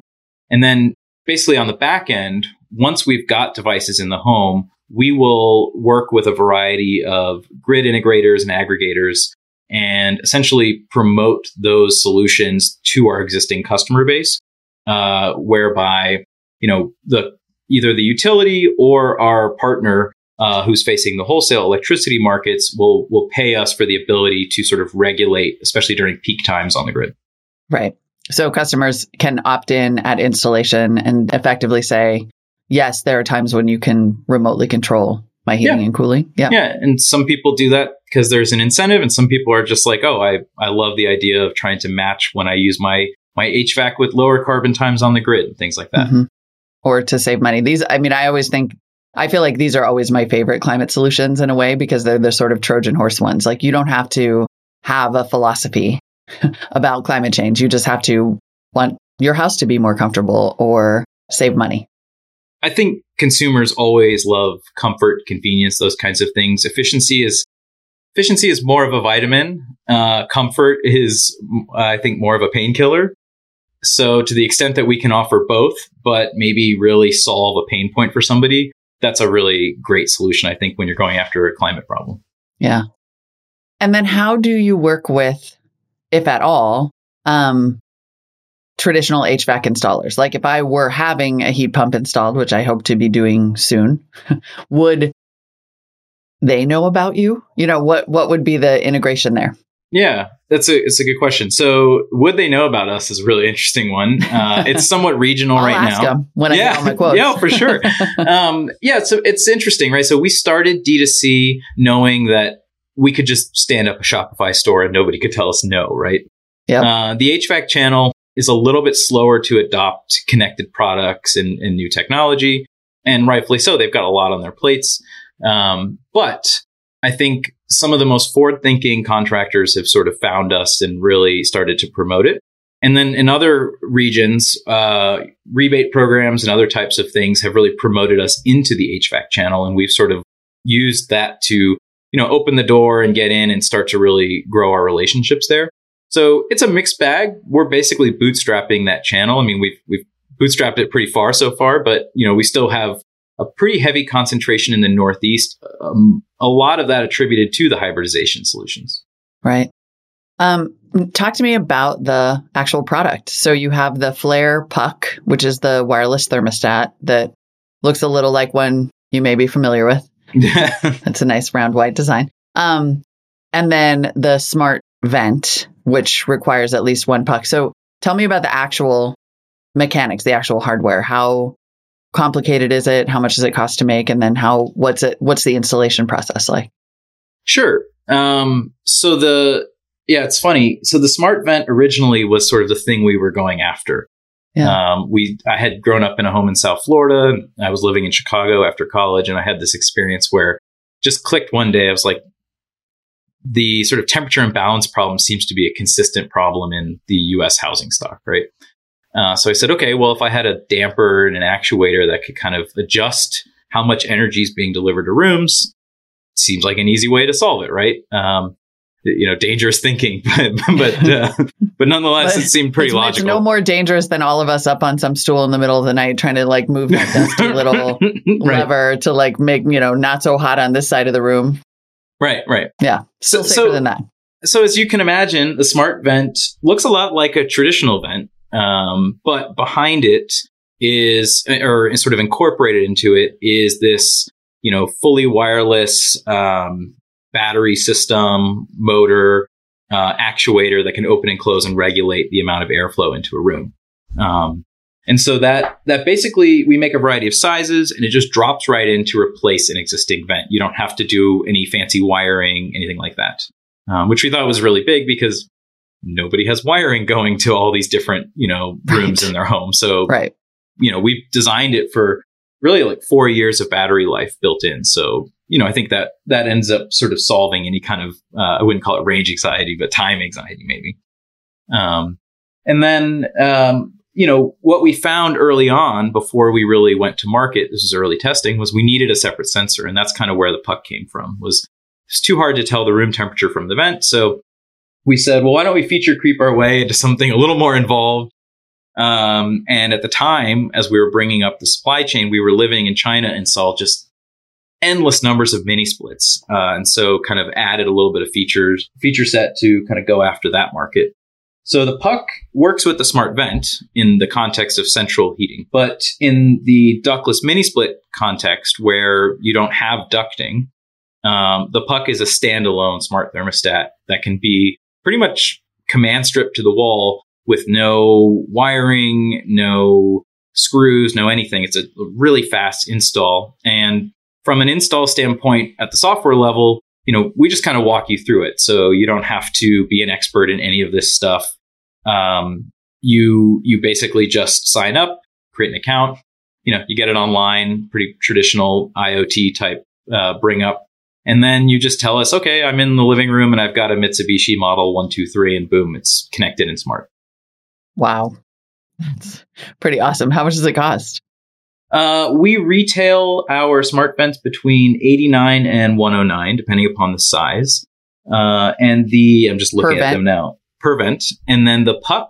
And then basically on the back end, once we've got devices in the home, we will work with a variety of grid integrators and aggregators and essentially promote those solutions to our existing customer base, uh, whereby you know the either the utility or our partner uh, who's facing the wholesale electricity markets will will pay us for the ability to sort of regulate, especially during peak times on the grid. Right. So customers can opt in at installation and effectively say, yes, there are times when you can remotely control my heating Yeah. and cooling. Yeah. Yeah, and some people do that because there's an incentive, and some people are just like, oh, I I love the idea of trying to match when I use my my HVAC with lower carbon times on the grid and things like that. Mhm. Or to save money. These, I mean, I always think, I feel like these are always my favorite climate solutions in a way because they're the sort of Trojan horse ones. Like you don't have to have a philosophy [laughs] about climate change. You just have to want your house to be more comfortable or save money. I think consumers always love comfort, convenience, those kinds of things. Efficiency is efficiency is more of a vitamin. Uh, comfort is, I think, more of a painkiller. So, to the extent that we can offer both, but maybe really solve a pain point for somebody, that's a really great solution. I think when you're going after a climate problem. Yeah. And then how do you work with, if at all, um, traditional HVAC installers? Like if I were having a heat pump installed, which I hope to be doing soon, [laughs] would they know about you? You know, what what would be the integration there? Yeah, that's a it's a good question. So, would they know about us? Is a really interesting one. Uh, [laughs] it's somewhat regional right now. when I yeah, get all my quotes. [laughs] yeah, for sure. um, yeah, so it's interesting, right? So we started D2C knowing that we could just stand up a Shopify store and nobody could tell us no, right? Yep. Uh, the HVAC channel is a little bit slower to adopt connected products and, and new technology, and rightfully so. They've got a lot on their plates. Um, but I think some of the most forward thinking contractors have sort of found us and really started to promote it. And then in other regions, uh, rebate programs and other types of things have really promoted us into the HVAC channel. And we've sort of used that to, you know, open the door and get in and start to really grow our relationships there. So it's a mixed bag. We're basically bootstrapping that channel. I mean, we've, we've bootstrapped it pretty far so far, but, you know, we still have a pretty heavy concentration in the Northeast. Um, a lot of that attributed to the hybridization solutions. Right. Um, talk to me about the actual product. So you have the Flair Puck, which is the wireless thermostat that looks a little like one you may be familiar with. [laughs] It's a nice round white design. Um, and then the Smart Vent, which requires at least one puck. So tell me about the actual mechanics, the actual hardware. How complicated is it? How much does it cost to make? And then how what's it what's the installation process like? Sure. Um, so the yeah, it's funny. So the smart vent originally was sort of the thing we were going after. Yeah. Um, we I had grown up in a home in South Florida. I was living in Chicago after college, and I had this experience where just clicked one day. I was like, the sort of temperature imbalance problem seems to be a consistent problem in the U.S. housing stock, right? Uh, so I said, okay, well, if I had a damper and an actuator that could kind of adjust how much energy is being delivered to rooms, seems like an easy way to solve it, right? Um, you know, dangerous thinking, [laughs] but but uh, but nonetheless, But it seemed pretty it's, it's logical. no more dangerous than all of us up on some stool in the middle of the night trying to like move that [laughs] dusty little right, lever to like make you know not so hot on this side of the room. Right, right. Yeah, still So- safer so- than that. So as you can imagine, the smart vent looks a lot like a traditional vent, um, but behind it is, or sort of incorporated into it, is this you know fully wireless um, battery system, motor, uh, actuator that can open and close and regulate the amount of airflow into a room. Um, and so that that basically we make a variety of sizes, and it just drops right in to replace an existing vent. You don't have to do any fancy wiring, anything like that um, which we thought was really big because nobody has wiring going to all these different you know rooms Right. in their home so Right. you know we designed it for really like four years of battery life built in so you know i think that that ends up sort of solving any kind of uh, i wouldn't call it range anxiety but time anxiety maybe um, and then um, you know what we found early on before we really went to market this is early testing was we needed a separate sensor and that's kind of where the puck came from was it's too hard to tell the room temperature from the vent. So we said, well, why don't we feature creep our way into something a little more involved? Um, and at the time, as we were bringing up the supply chain, we were living in China and saw just endless numbers of mini splits. Uh, and so kind of added a little bit of features, feature set to kind of go after that market. So the puck works with the smart vent in the context of central heating, but in the ductless mini split context where you don't have ducting, um, the puck is a standalone smart thermostat that can be pretty much command stripped to the wall with no wiring, no screws, no anything. It's a really fast install. And from an install standpoint at the software level, you know, we just kind of walk you through it. So you don't have to be an expert in any of this stuff. Um, you you basically just sign up, create an account. You know, you get it online, pretty traditional IoT type uh, bring up, and then you just tell us, okay, I'm in the living room and I've got a Mitsubishi Model One Two Three, and boom, it's connected and smart. Wow, that's pretty awesome. How much does it cost? Uh, we retail our smart vents between 89 and 109, depending upon the size. Uh, and the, I'm just looking at them now, per vent. And then the puck,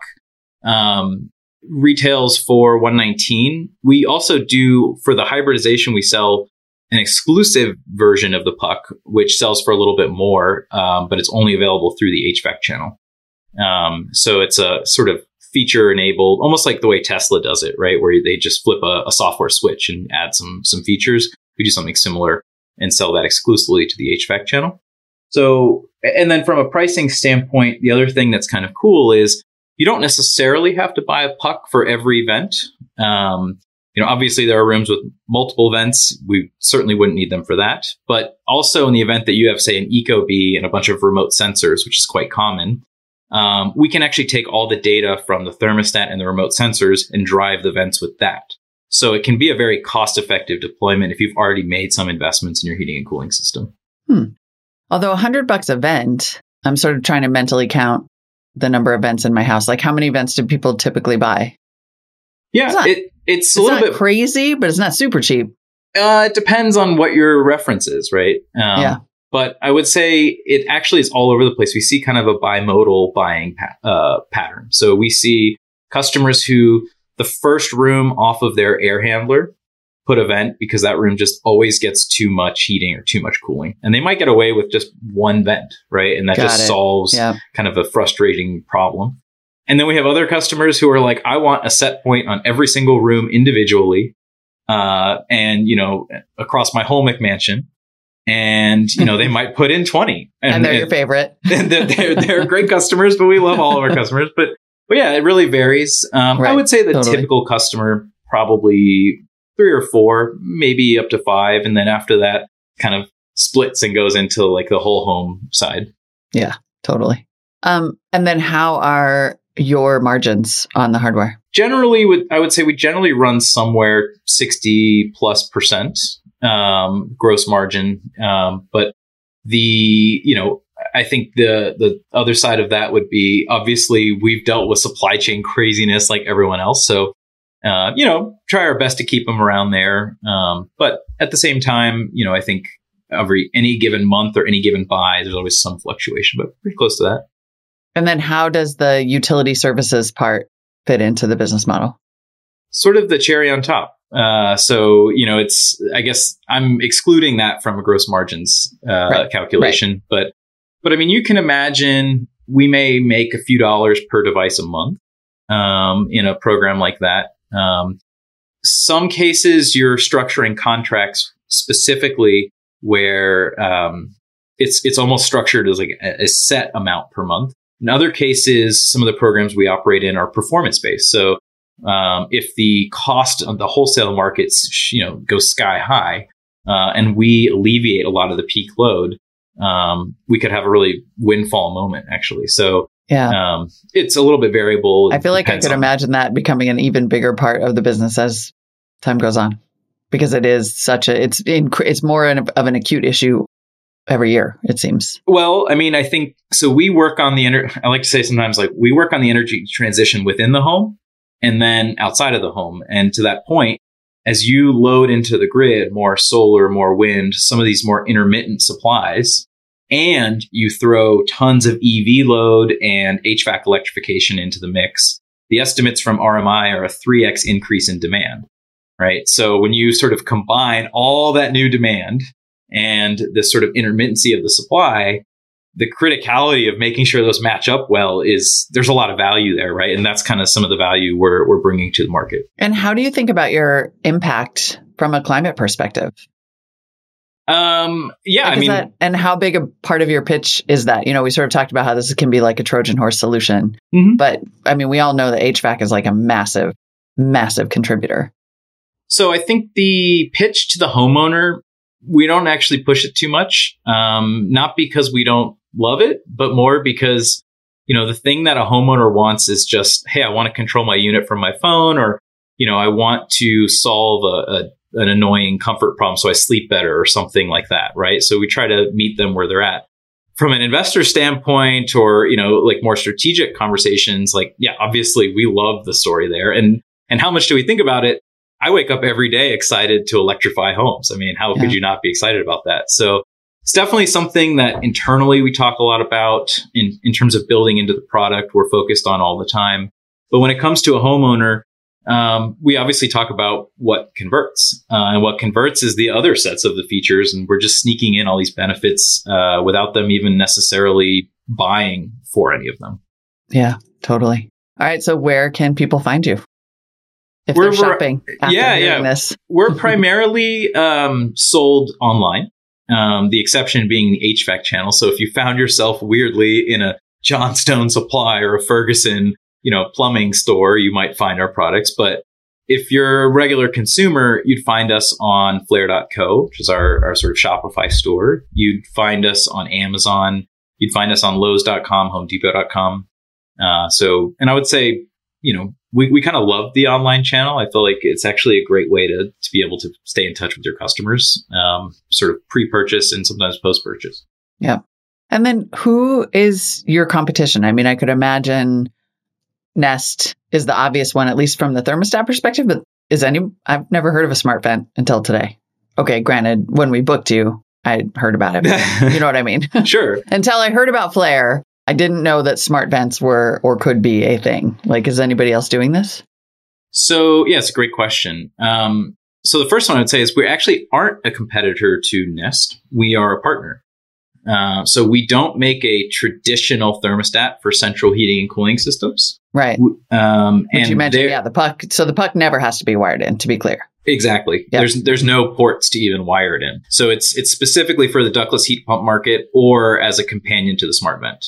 um, retails for 119. We also do, for the hybridization, we sell an exclusive version of the puck, which sells for a little bit more, um, but it's only available through the HVAC channel. Um, so it's a sort of feature enabled, almost like the way Tesla does it, right? Where they just flip a, a software switch and add some some features. We do something similar and sell that exclusively to the HVAC channel. So, and then from a pricing standpoint, the other thing that's kind of cool is you don't necessarily have to buy a puck for every vent. Um, you know, obviously there are rooms with multiple vents. We certainly wouldn't need them for that. But also in the event that you have, say, an Ecobee and a bunch of remote sensors, which is quite common, um, we can actually take all the data from the thermostat and the remote sensors and drive the vents with that. So it can be a very cost effective deployment if you've already made some investments in your heating and cooling system. Although a hundred bucks a vent, I'm sort of trying to mentally count the number of vents in my house. Like, how many vents do people typically buy? Yeah, It's not- it, it's It's a little bit. crazy, but it's not super cheap. Uh, it depends on what your reference is, right? Um, Yeah. But I would say it actually is all over the place. We see kind of a bimodal buying pa- uh, pattern. So we see customers who the first room off of their air handler put a vent because that room just always gets too much heating or too much cooling. And they might get away with just one vent, right? And that Got just it. solves Yeah. kind of a frustrating problem. And then we have other customers who are like, I want a set point on every single room individually, uh, and you know, across my whole McMansion. And you know, they [laughs] might put in twenty, And, they're your favorite. [laughs] and they're, they're, they're great customers, but we love all of our customers. But but yeah, it really varies. Um, I would say the Totally. typical customer probably three or four, maybe up to five, and then after that, kind of splits and goes into like the whole home side. Yeah, totally. Um, and then how are your margins on the hardware? generally would I would say we generally run somewhere 60 plus percent um, gross margin. Um, but the, you know, I think the the other side of that would be obviously we've dealt with supply chain craziness like everyone else. So, uh, you know, try our best to keep them around there. Um, but at the same time, you know, I think every any given month or any given buy, there's always some fluctuation, but pretty close to that. And then how does the utility services part fit into the business model? sort of the cherry on top. Uh, so you know, it's I guess I'm excluding that from a gross margins uh, Right, calculation, but but I mean, you can imagine we may make a few dollars per device a month um, in a program like that. Um, some cases you're structuring contracts specifically where um, it's it's almost structured as like a, a set amount per month. In other cases, some of the programs we operate in are performance based. So um, if the cost of the wholesale markets, you know, goes sky high, uh, and we alleviate a lot of the peak load, um, we could have a really windfall moment, actually. So Yeah. um, it's a little bit variable. I feel like I could imagine that becoming an even bigger part of the business as time goes on, because it is such a it's it's more an, of an acute issue every year. It seems. Well, I mean, I think so. We work on the ener- I like to say sometimes like we work on the energy transition within the home and then outside of the home. And to that point, as you load into the grid more solar, more wind, some of these more intermittent supplies, and you throw tons of EV load and HVAC electrification into the mix, the estimates from RMI are a 3x increase in demand, right? So when you sort of combine all that new demand and the sort of intermittency of the supply, the criticality of making sure those match up well is there's a lot of value there, right? And that's kind of some of the value we're we're bringing to the market. And how do you think about your impact from a climate perspective? Um, yeah, Like, I mean, that, and how big a part of your pitch is that? You know, we sort of talked about how this can be like a Trojan horse solution, Mhm. but I mean, we all know that HVAC is like a massive, massive contributor. So I think the pitch to the homeowner we don't actually push it too much. Um, not because we don't love it, but more because, you know, the thing that a homeowner wants is just, hey, I want to control my unit from my phone or, you know, I want to solve a, a an annoying comfort problem so I sleep better or something like that, right? So we try to meet them where they're at. From an investor standpoint or, you know, like more strategic conversations, like, yeah, obviously we love the story there. And and how much do we think about it? I wake up every day excited to electrify homes. I mean, how yeah. could you not be excited about that? So it's definitely something that internally we talk a lot about in, in terms of building into the product. We're focused on all the time. But when it comes to a homeowner, um, we obviously talk about what converts, uh, and what converts is the other sets of the features, and we're just sneaking in all these benefits uh, without them even necessarily buying for any of them. Yeah, totally. All right, so where can people find you? if we're, they're shopping. yeah, yeah. This. we're [laughs] primarily um, sold online. Um, the exception being the HVAC channel. So if you found yourself weirdly in a Johnstone Supply or a Ferguson, you know, plumbing store, you might find our products. But if you're a regular consumer, you'd find us on Flair.co, which is our, our sort of Shopify store. You'd find us on Amazon. You'd find us on Lowe's.com, HomeDepot.com. Uh, so, and I would say, you know, we, we kind of love the online channel. I feel like it's actually a great way to, to be able to stay in touch with your customers, um, sort of pre purchase and sometimes post purchase. Yeah. And then who is your competition? I mean, I could imagine Nest is the obvious one, at least from the thermostat perspective, but is any, I've never heard of a smart vent until today. Okay. Granted, when we booked you, I heard about it. [laughs] you know what I mean? sure. [laughs] until I heard about Flair, I didn't know that smart vents were or could be a thing. Like, is anybody else doing this? So, yeah, it's a great question. Um, so, the first one I'd say is we actually aren't a competitor to Nest. We are a partner. Uh, so, we don't make a traditional thermostat for central heating and cooling systems. Right. Um, Which and you mentioned, yeah, the puck. So, the puck never has to be wired in, to be clear. Exactly. Yep. There's there's no ports to even wire it in. So it's it's specifically for the ductless heat pump market or as a companion to the smart vent.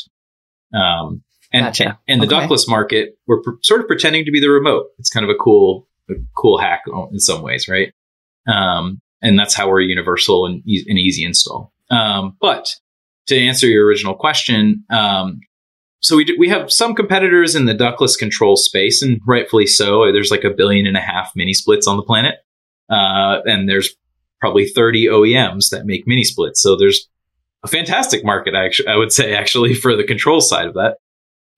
Um, and gotcha. and the okay. ductless market, we're pr- sort of pretending to be the remote. It's kind of a cool, a cool hack in some ways, right? Um, and that's how we're universal and, e- and easy install. Um, but to answer your original question, um, so we do, we have some competitors in the ductless control space, and rightfully so. There's like a billion and a half mini splits on the planet, uh, and there's probably 30 OEMs that make mini splits. So there's a fantastic market, actually, I would say, actually, [laughs] for the control side of that.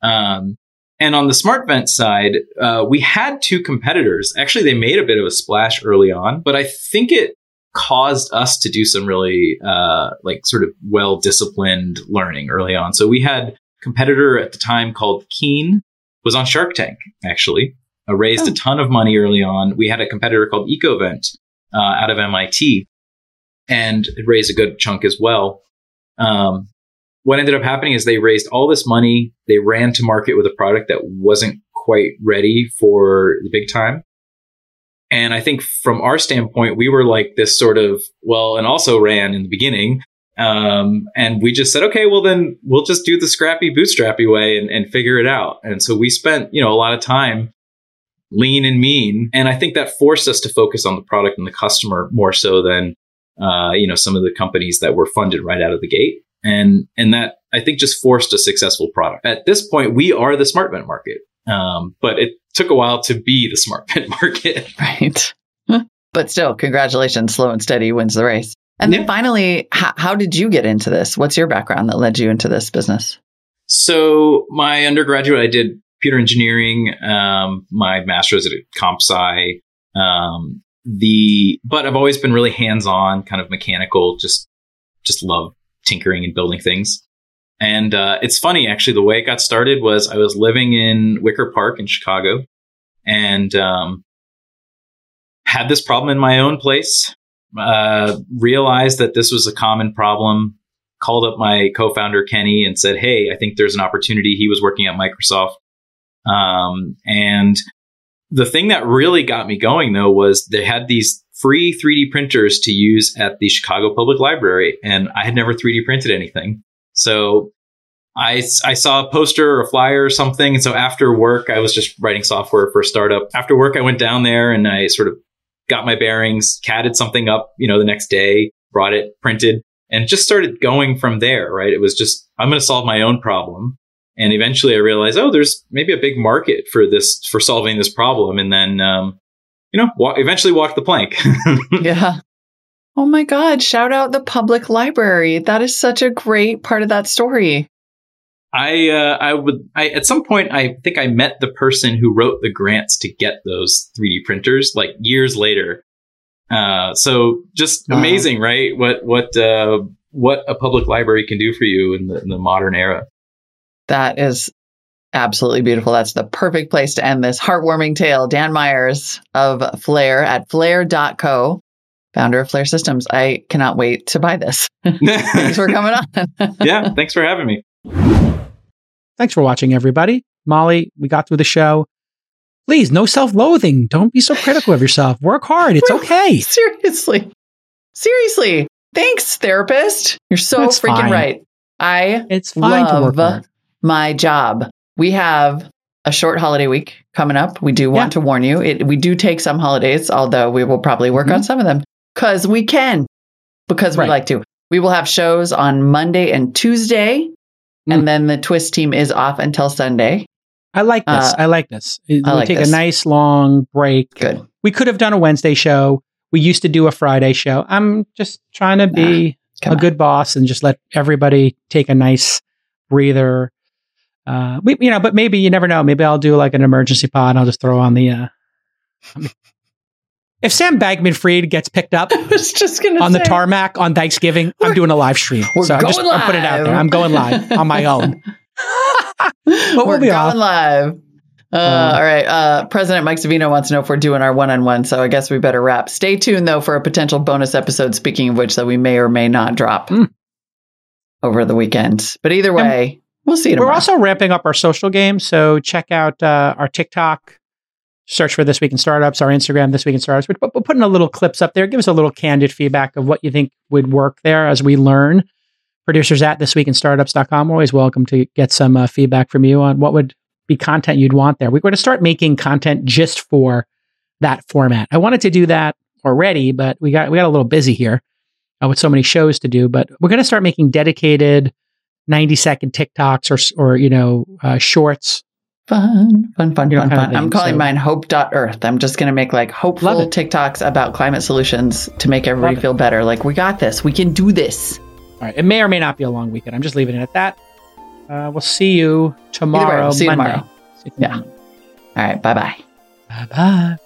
Um, and on the smart vent side, uh, we had two competitors. Actually, they made a bit of a splash early on, but I think it caused us to do some really uh, like sort of well disciplined learning early on. So we had a competitor at the time called Keen was on Shark Tank actually. Uh, raised oh. a ton of money early on. We had a competitor called EcoVent uh, out of MIT, and raised a good chunk as well. Um, what ended up happening is they raised all this money. They ran to market with a product that wasn't quite ready for the big time. And I think from our standpoint, we were like this sort of, well, and also ran in the beginning. Um, and we just said, okay, well, then we'll just do the scrappy, bootstrappy way and, and figure it out. And so we spent, you know, a lot of time lean and mean. And I think that forced us to focus on the product and the customer more so than uh, you know, some of the companies that were funded right out of the gate. And, and that I think just forced a successful product. At this point, we are the smart vent market. Um, but it took a while to be the smart [laughs] vent market. Right. but still, congratulations. Slow and steady wins the race. And then finally, how, how did you get into this? What's your background that led you into this business? So my undergraduate, I did computer engineering. Um, my master's at CompSci. Um, the but I've always been really hands on, kind of mechanical. Just just love tinkering and building things. And uh, it's funny actually. The way it got started was I was living in Wicker Park in Chicago, and um, had this problem in my own place. Uh, realized that this was a common problem. Called up my co-founder Kenny and said, "Hey, I think there's an opportunity." He was working at Microsoft, um, and the thing that really got me going though was they had these free 3D printers to use at the Chicago Public Library, and I had never 3D printed anything. So I, I saw a poster or a flyer or something. And so after work, I was just writing software for a startup. After work, I went down there and I sort of got my bearings, catted something up, you know, the next day, brought it printed, and just started going from there. Right? It was just I'm going to solve my own problem, and eventually I realized, oh, there's maybe a big market for this for solving this problem, and then um, you know, wa- eventually walk the plank. [laughs] yeah. Oh my God. Shout out the public library. That is such a great part of that story. I uh, I would I at some point I think I met the person who wrote the grants to get those 3D printers like years later. Uh, so just Wow. amazing, right? What what uh, what a public library can do for you in the, in the modern era. That is absolutely beautiful. That's the perfect place to end this heartwarming tale. Dan Myers of Flair at flair.co, founder of Flair Systems. I cannot wait to buy this. [laughs] Thanks for coming on. [laughs] yeah, thanks for having me. Thanks for watching, everybody. Molly, we got through the show. Please, no self loathing. Don't be so critical of yourself. Work hard. It's okay. [laughs] Seriously. Seriously. Thanks, therapist. You're so That's freaking fine. right. I It's fine to work love hard. My job. We have a short holiday week coming up. We do want to warn you. It, we do take some holidays, although we will probably work on some of them because we can, because we Right. like to. We will have shows on Monday and Tuesday, Mm. and then the twist team is off until Sunday. I like this. Uh, I like this. We like take this. a nice long break. Good. We could have done a Wednesday show. We used to do a Friday show. I'm just trying to be Come a on. good boss and just let everybody take a nice breather. Uh, we, you know, but maybe you never know. Maybe I'll do like an emergency pod. And I'll just throw on the. Uh, if Sam Bankman-Fried gets picked up [laughs] I was just going to on the tarmac on Thanksgiving, I'm doing a live stream. We're so I'm just going I'm putting it out there. I'm going live on my own. [laughs] but We're we'll be going off. live. Uh, Um, all right. Uh, President Mike Savino wants to know if we're doing our one on one. So I guess we better wrap. Stay tuned, though, for a potential bonus episode, speaking of which, that we may or may not drop Mm. over the weekend. But either way, we'll see We're also ramping up our social game. So check out uh, our TikTok. Search for This Week in Startups, our Instagram, This Week in Startups. We're, we're putting a little clips up there. Give us a little candid feedback of what you think would work there as we learn. Producers at thisweekinstartups.com. We're always welcome to get some uh, feedback from you on what would be content you'd want there. We're going to start making content just for that format. I wanted to do that already, but we got we got a little busy here uh, with so many shows to do. But we're going to start making dedicated 90 second TikToks or, or you know, uh, shorts. Fun, fun, fun, You know, fun, fun. I'm calling so- mine Hope.earth. I'm just going to make like hopeful. TikToks about climate solutions to make everybody feel better. Like, we got this. We can do this. All right. It may or may not be a long weekend. I'm just leaving it at that. Uh, we'll see you tomorrow. we'll see you Monday. tomorrow. See you Yeah. tomorrow. All right. Bye bye. Bye bye.